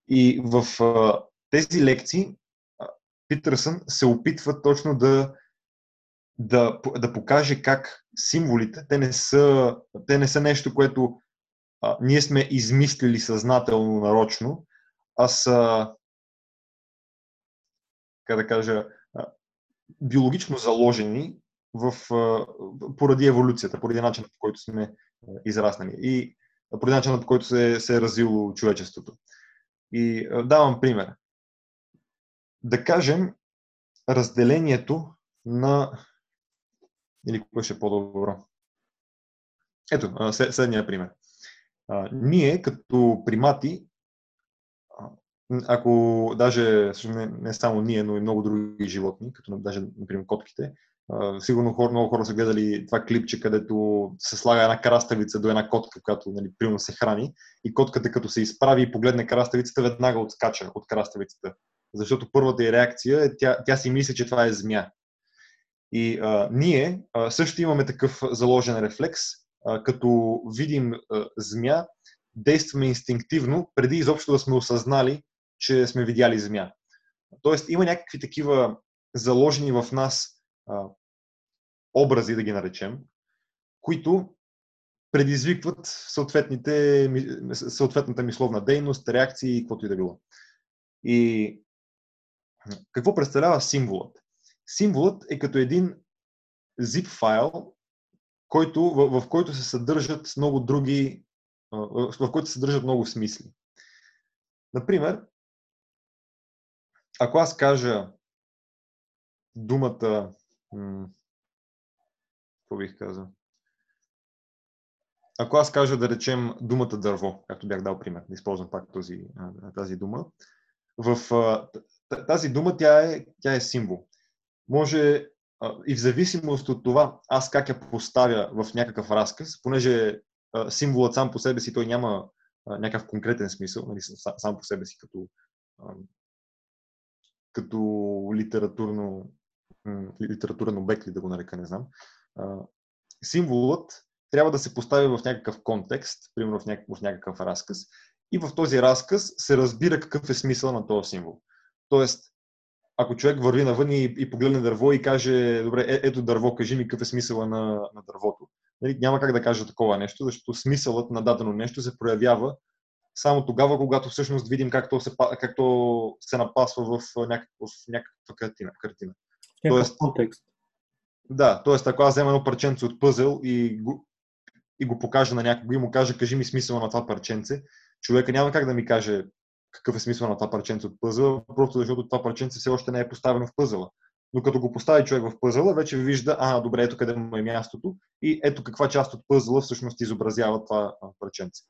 И в тези лекции Питърсън се опитва точно да, да, да покаже как символите, те не са, те не са нещо, което а, ние сме измислили съзнателно, нарочно, а са, как да кажа, биологично заложени в, поради еволюцията, поради начина по който сме израснали и поради начина по който се, се е развило човечеството. И давам пример да кажем, разделението на... Или кое ще е по-добро? Ето, следния пример. Ние като примати, ако даже, не, не само ние, но и много други животни, като даже, например, котките, а, сигурно хора, много хора са гледали това клипче, където се слага една краставица до една котка, която нали, примерно се храни и котката като се изправи и погледне краставицата, веднага отскача от краставицата защото първата й реакция е, тя, тя си мисли, че това е змия. И а, ние а, също имаме такъв заложен рефлекс, а, като видим а, змия, действаме инстинктивно, преди изобщо да сме осъзнали, че сме видяли змия. Тоест има някакви такива заложени в нас а, образи, да ги наречем, които предизвикват съответната мисловна дейност, реакции и каквото и да било. И какво представлява символът? Символът е като един zip файл, който, в, в който се съдържат много други, в който се съдържат много смисли. Например, ако аз кажа думата, какво бих казал? Ако аз кажа да речем думата дърво, както бях дал пример, да използвам пак този, тази дума, в тази дума, тя е, тя е символ. Може и в зависимост от това, аз как я поставя в някакъв разказ, понеже символът сам по себе си, той няма някакъв конкретен смисъл, нали, сам по себе си като, като литературно, литературен обект, ли да го нарека, не знам. Символът трябва да се постави в някакъв контекст, примерно в някакъв, в някакъв разказ, и в този разказ се разбира какъв е смисъл на този символ. Тоест, ако човек върви навън и, и погледне дърво и каже, добре, е, ето дърво, кажи ми какъв е смисъла на, на дървото. Нали, няма как да кажа такова нещо, защото смисълът на дадено нещо се проявява само тогава, когато всъщност видим как то се, как то се напасва в, някакъв, в някаква картина. картина. Тоест, контекст. Да, т.е. ако аз взема едно парченце от пъзел и го, и го покажа на някого и му кажа, кажи ми смисъла на това парченце, човека няма как да ми каже какъв е смисъл на това парченце от пъзела, просто защото това парченце все още не е поставено в пъзела. Но като го постави човек в пъзела, вече вижда, а, добре, ето къде му е мястото и ето каква част от пъзела всъщност изобразява това парченце.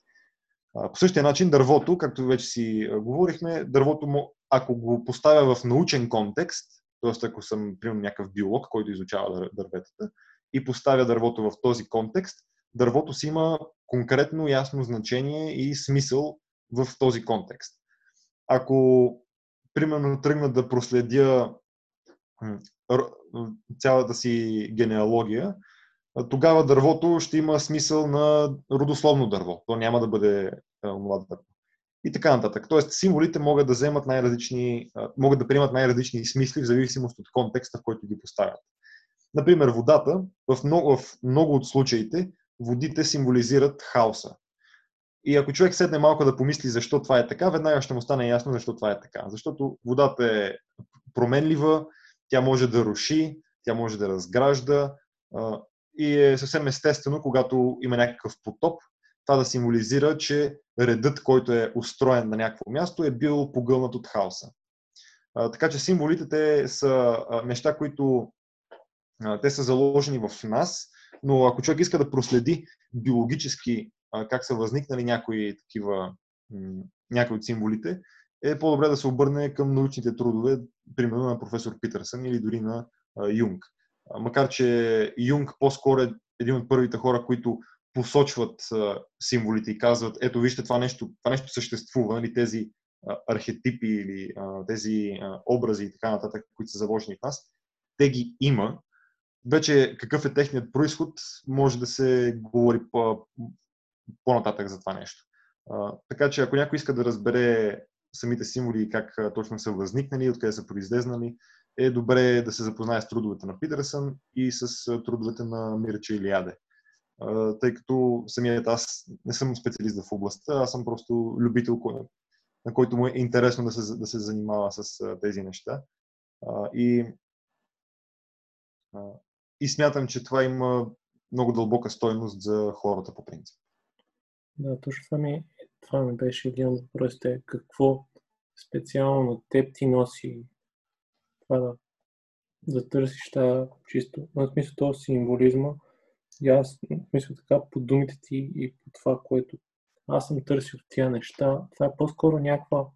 По същия начин дървото, както вече си говорихме, дървото му, ако го поставя в научен контекст, т.е. ако съм, примерно, някакъв биолог, който изучава дърветата, и поставя дървото в този контекст, дървото си има конкретно ясно значение и смисъл в този контекст ако примерно тръгна да проследя цялата си генеалогия, тогава дървото ще има смисъл на родословно дърво. То няма да бъде млад дърво. И така нататък. Тоест, символите могат да вземат най-различни, могат да приемат най-различни смисли в зависимост от контекста, в който ги поставят. Например, водата, в много, в много от случаите, водите символизират хаоса. И ако човек седне малко да помисли защо това е така, веднага ще му стане ясно защо това е така. Защото водата е променлива, тя може да руши, тя може да разгражда и е съвсем естествено, когато има някакъв потоп, това да символизира, че редът, който е устроен на някакво място, е бил погълнат от хаоса. така че символите те са неща, които те са заложени в нас, но ако човек иска да проследи биологически как са възникнали някои такива, някои от символите, е по-добре да се обърне към научните трудове, примерно на професор Питърсън или дори на Юнг. Макар, че Юнг по-скоро е един от първите хора, които посочват символите и казват, ето вижте, това нещо, това нещо съществува, нали, тези архетипи или тези образи и така нататък, които са заложени в нас, те ги има. Вече какъв е техният происход, може да се говори по, по-нататък за това нещо. така че ако някой иска да разбере самите символи и как точно са възникнали, откъде са произлезнали, е добре да се запознае с трудовете на Питерсън и с трудовете на Мирча Илиаде. Тъй като самият аз не съм специалист в областта, аз съм просто любител, на който му е интересно да се, да се занимава с тези неща. И, и смятам, че това има много дълбока стойност за хората по принцип. Да, точно това ми, това ми беше един от въпросите. Какво специално теб ти носи това да, търсиш тази чисто, на смисъл този символизма. И аз, мисля така, по думите ти и по това, което аз съм търсил тия неща, това е по-скоро някаква,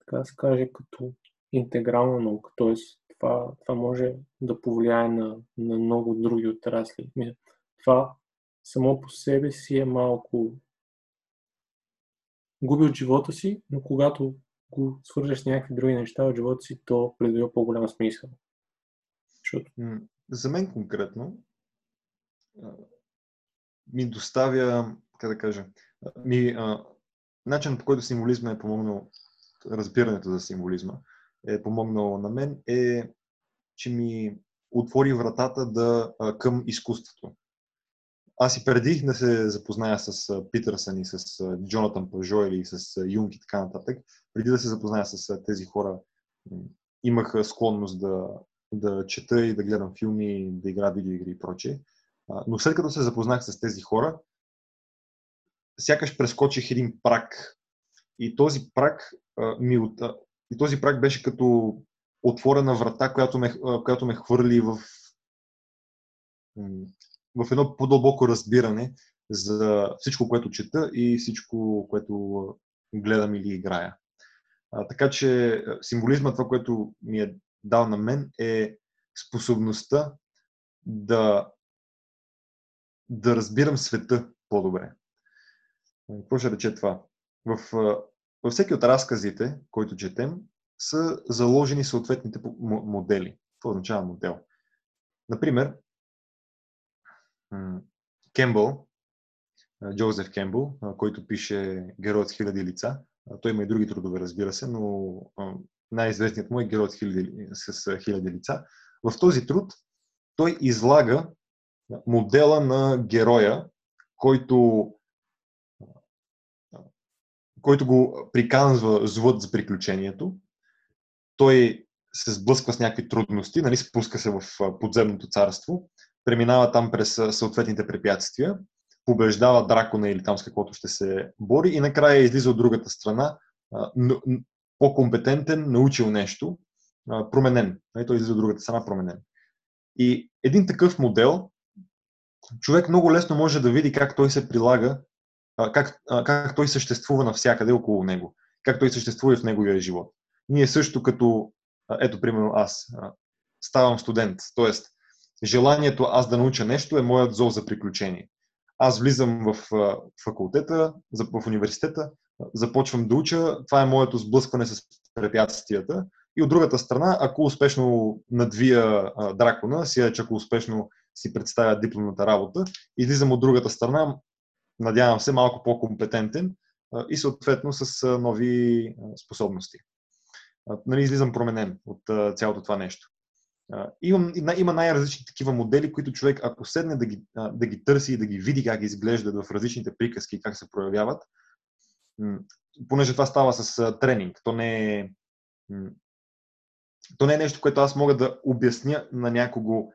така да се каже, като интегрална наука. Т.е. Това, това може да повлияе на, на много други отрасли. Това само по себе си е малко губи от живота си, но когато го свържеш с някакви други неща от живота си, то придобива по-голям смисъл. Защото... За мен конкретно ми доставя, как да кажа, ми, начинът по който символизма е помогнал, разбирането за символизма е помогнал на мен, е, че ми отвори вратата да, към изкуството аз и преди да се запозная с Питърсън и с Джонатан Пажо или с Юнг и така нататък, преди да се запозная с тези хора, имах склонност да, да чета и да гледам филми, да игра видеоигри и прочее. Но след като се запознах с тези хора, сякаш прескочих един прак. И този прак ми от... И този прак беше като отворена врата, която ме, която ме хвърли в в едно по-дълбоко разбиране за всичко, което чета и всичко, което гледам или играя. А, така че символизма, това, което ми е дал на мен, е способността да, да разбирам света по-добре. Какво ще рече това? В, във всеки от разказите, които четем, са заложени съответните модели. Това означава модел? Например, Кембъл, Джозеф Кембъл, който пише Герой с хиляди лица. Той има и други трудове, разбира се, но най-известният му е Герой с хиляди, лица. В този труд той излага модела на героя, който, който го приканва злът за приключението. Той се сблъсква с някакви трудности, нали, спуска се в подземното царство преминава там през съответните препятствия, побеждава дракона или там с каквото ще се бори и накрая излиза от другата страна по-компетентен, научил нещо, променен. Нали, той излиза от другата страна променен. И един такъв модел, човек много лесно може да види как той се прилага, как, как той съществува навсякъде около него, как той съществува в неговия живот. Ние също като, ето примерно аз, ставам студент, т.е желанието аз да науча нещо е моят зов за приключение. Аз влизам в факултета, в университета, започвам да уча, това е моето сблъскване с препятствията. И от другата страна, ако успешно надвия дракона, си че ако успешно си представя дипломната работа, излизам от другата страна, надявам се, малко по-компетентен и съответно с нови способности. Нали, излизам променен от цялото това нещо. Има, има най-различни такива модели, които човек, ако седне да ги, да ги търси и да ги види как изглеждат в различните приказки и как се проявяват, понеже това става с тренинг, то не е, то не е нещо, което аз мога да обясня на някого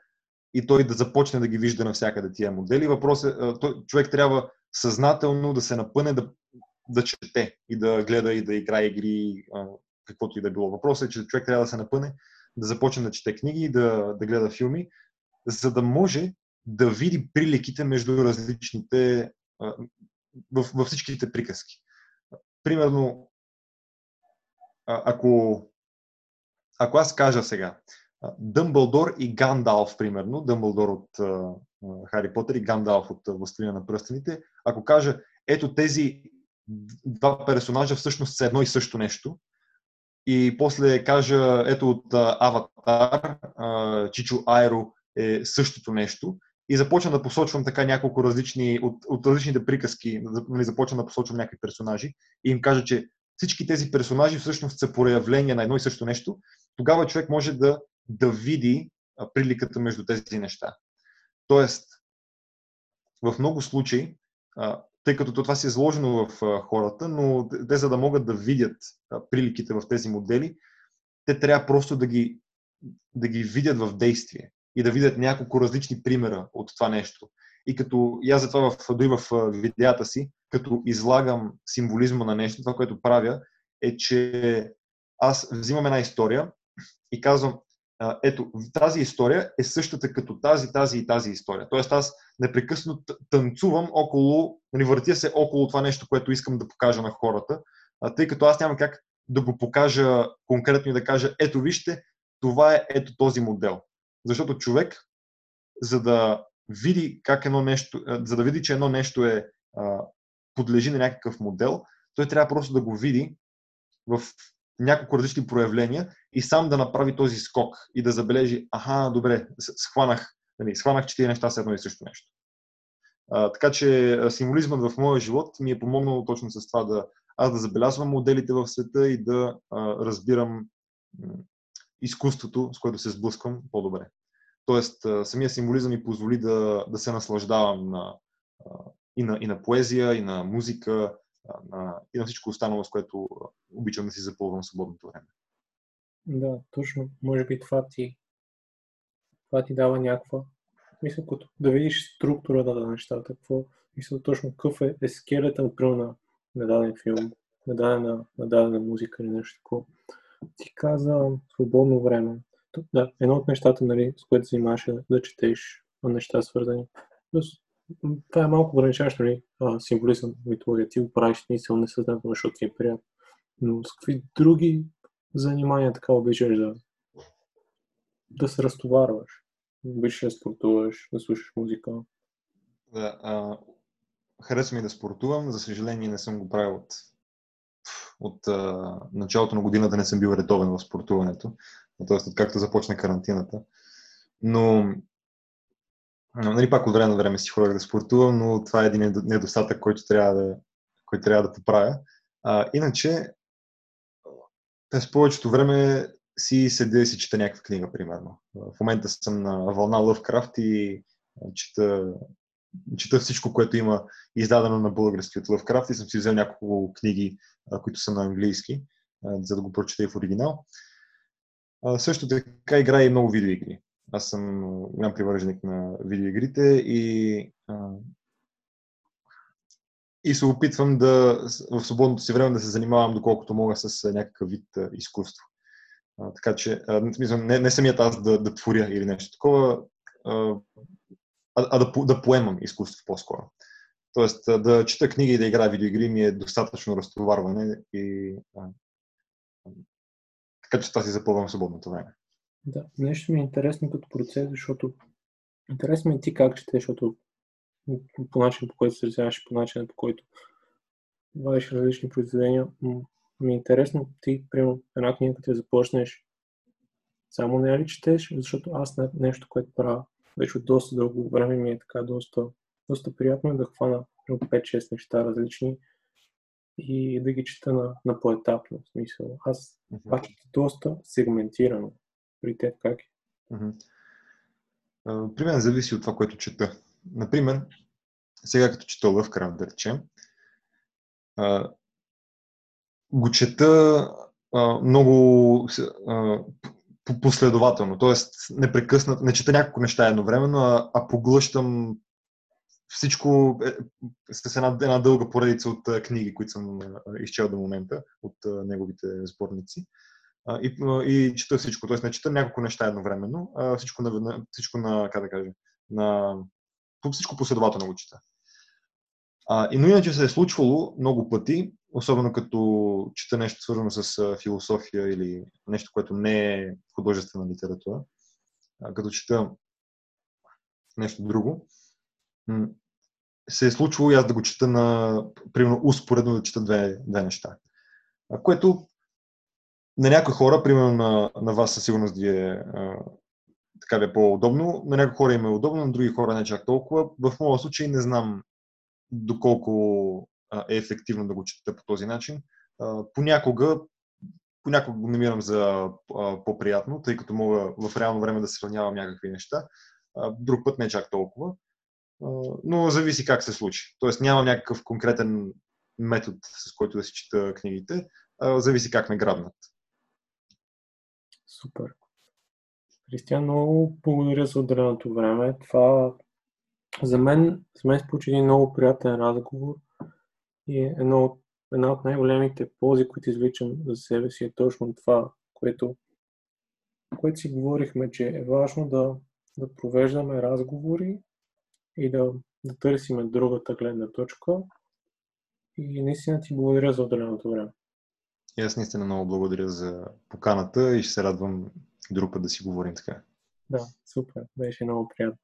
и той да започне да ги вижда навсякъде тия модели. Въпросът е, човек трябва съзнателно да се напъне да, да чете и да гледа и да играе игри, каквото и да било. Въпросът е, че човек трябва да се напъне да започне да чете книги, да, да гледа филми, за да може да види приликите между различните, във всичките приказки. Примерно, ако, ако аз кажа сега, Дъмбълдор и Гандалф, примерно, Дъмбълдор от Хари Потър и Гандалф от Властелина на пръстените, ако кажа, ето тези два персонажа всъщност са едно и също нещо, и после кажа, ето от Аватар, Чичо Айро е същото нещо, и започна да посочвам така няколко различни, от, от различните приказки, нали, започна да посочвам някакви персонажи. И им кажа, че всички тези персонажи всъщност са проявления на едно и също нещо, тогава човек може да, да види приликата между тези неща. Тоест, в много случаи, тъй като това си е заложено в хората, но те за да могат да видят приликите в тези модели, те трябва просто да ги, да ги видят в действие и да видят няколко различни примера от това нещо. И като и аз затова в, дори в видеята си, като излагам символизма на нещо, това, което правя, е, че аз взимам една история и казвам, ето, тази история е същата като тази, тази и тази история. Тоест аз непрекъснато танцувам около, нали, въртя се около това нещо, което искам да покажа на хората, тъй като аз няма как да го покажа конкретно и да кажа, ето вижте, това е ето този модел. Защото човек, за да види как едно нещо, за да види, че едно нещо е подлежи на някакъв модел, той трябва просто да го види в няколко различни проявления и сам да направи този скок и да забележи, аха, добре, схванах, нали, схванах, че тези неща са едно и също нещо. А, така че символизмът в моя живот ми е помогнал точно с това да аз да забелязвам моделите в света и да а, разбирам изкуството, с което се сблъсквам по-добре. Тоест, а, самия символизъм ми позволи да, да се наслаждавам на, а, и, на, и на поезия, и на музика, на, и на всичко останало, с което обичам да си запълвам свободното време. Да, точно. Може би това ти, това ти дава някаква мисля, като да видиш структурата на нещата, какво, мисля точно какъв е, е скелета, на, на даден филм, на дадена, на дадена музика или нещо такова. Ти каза свободно време. Да, едно от нещата, нали, с което занимаваш е да четеш неща свързани. Плюс това е малко ограничаващо, нали, символизъм, митология. Ти го правиш смисъл несъзнателно, защото ти е приятно. Но с какви други занимания така обичаш да, да се разтоварваш? Обичаш да спортуваш, да слушаш музика? Да, а, харесва ми да спортувам. За съжаление не съм го правил от, от а, началото на годината не съм бил редовен в спортуването. Тоест, откакто започна карантината. Но Нали, пак от време на време си ходя да спортувам, но това е един недостатък, който трябва да, който трябва да поправя. А, иначе, през повечето време си седя и си чета някаква книга, примерно. В момента съм на вълна Lovecraft и чета, чета всичко, което има издадено на български от Lovecraft и съм си взел няколко книги, които са на английски, за да го прочета и в оригинал. Също така играя и много видеоигри. Аз съм голям привърженик на видеоигрите и, и се опитвам да в свободното си време да се занимавам доколкото мога с някакъв вид изкуство. Така че, не, не самият аз да, да творя или нещо такова, а, а да, да поемам изкуство по-скоро. Тоест, да чета книги и да играя видеоигри ми е достатъчно разтоварване и а, така че това си запълвам свободното време. Да, нещо ми е интересно като процес, защото интересно ми е ти как четеш, защото по начин по който се разяваш, по начин по който вадиш различни произведения, ми е интересно ти, примерно, една книга, като я започнеш, само не ли четеш, защото аз не, нещо, което правя вече от доста дълго време ми е така доста, доста приятно е да хвана 5-6 неща различни и да ги чета на, на поетапно смисъл. Аз mm-hmm. пак доста сегментирано при теб как е? При мен зависи от това, което чета. Например, сега като чета Лъвкрафт, да речем, го чета много последователно, т.е. непрекъснато, не чета няколко неща едновременно, а, поглъщам всичко е, с една, една дълга поредица от книги, които съм изчел до момента, от неговите сборници. И, и чета всичко. Тоест не чета няколко неща едновременно, а всичко на, всичко на как да кажа, на всичко последователно го чета. А, и но иначе се е случвало много пъти, особено като чета нещо свързано с философия или нещо, което не е художествена литература, а, като чета нещо друго, се е случвало и аз да го чета на, примерно, успоредно да чета две, две неща. Което на някои хора, примерно на, на вас със сигурност ви е а, така ви е по-удобно, на някои хора им е удобно, на други хора не чак толкова. В моя случай не знам доколко е ефективно да го чета по този начин. Понякога, понякога го намирам за по-приятно, тъй като мога в реално време да сравнявам някакви неща. Друг път не чак толкова. Но зависи как се случи. Тоест нямам някакъв конкретен метод, с който да си чета книгите. Зависи как ме грабнат. Супер. Кристиан, много благодаря за отделеното време. Това за мен, за мен се получи един много приятен разговор и едно от, една от най-големите ползи, които извличам за себе си е точно това, което, което си говорихме, че е важно да, да провеждаме разговори и да, да търсиме другата гледна точка. И наистина ти благодаря за отделеното време. И аз наистина много благодаря за поканата и ще се радвам друг път да си говорим така. Да, супер. Беше много приятно.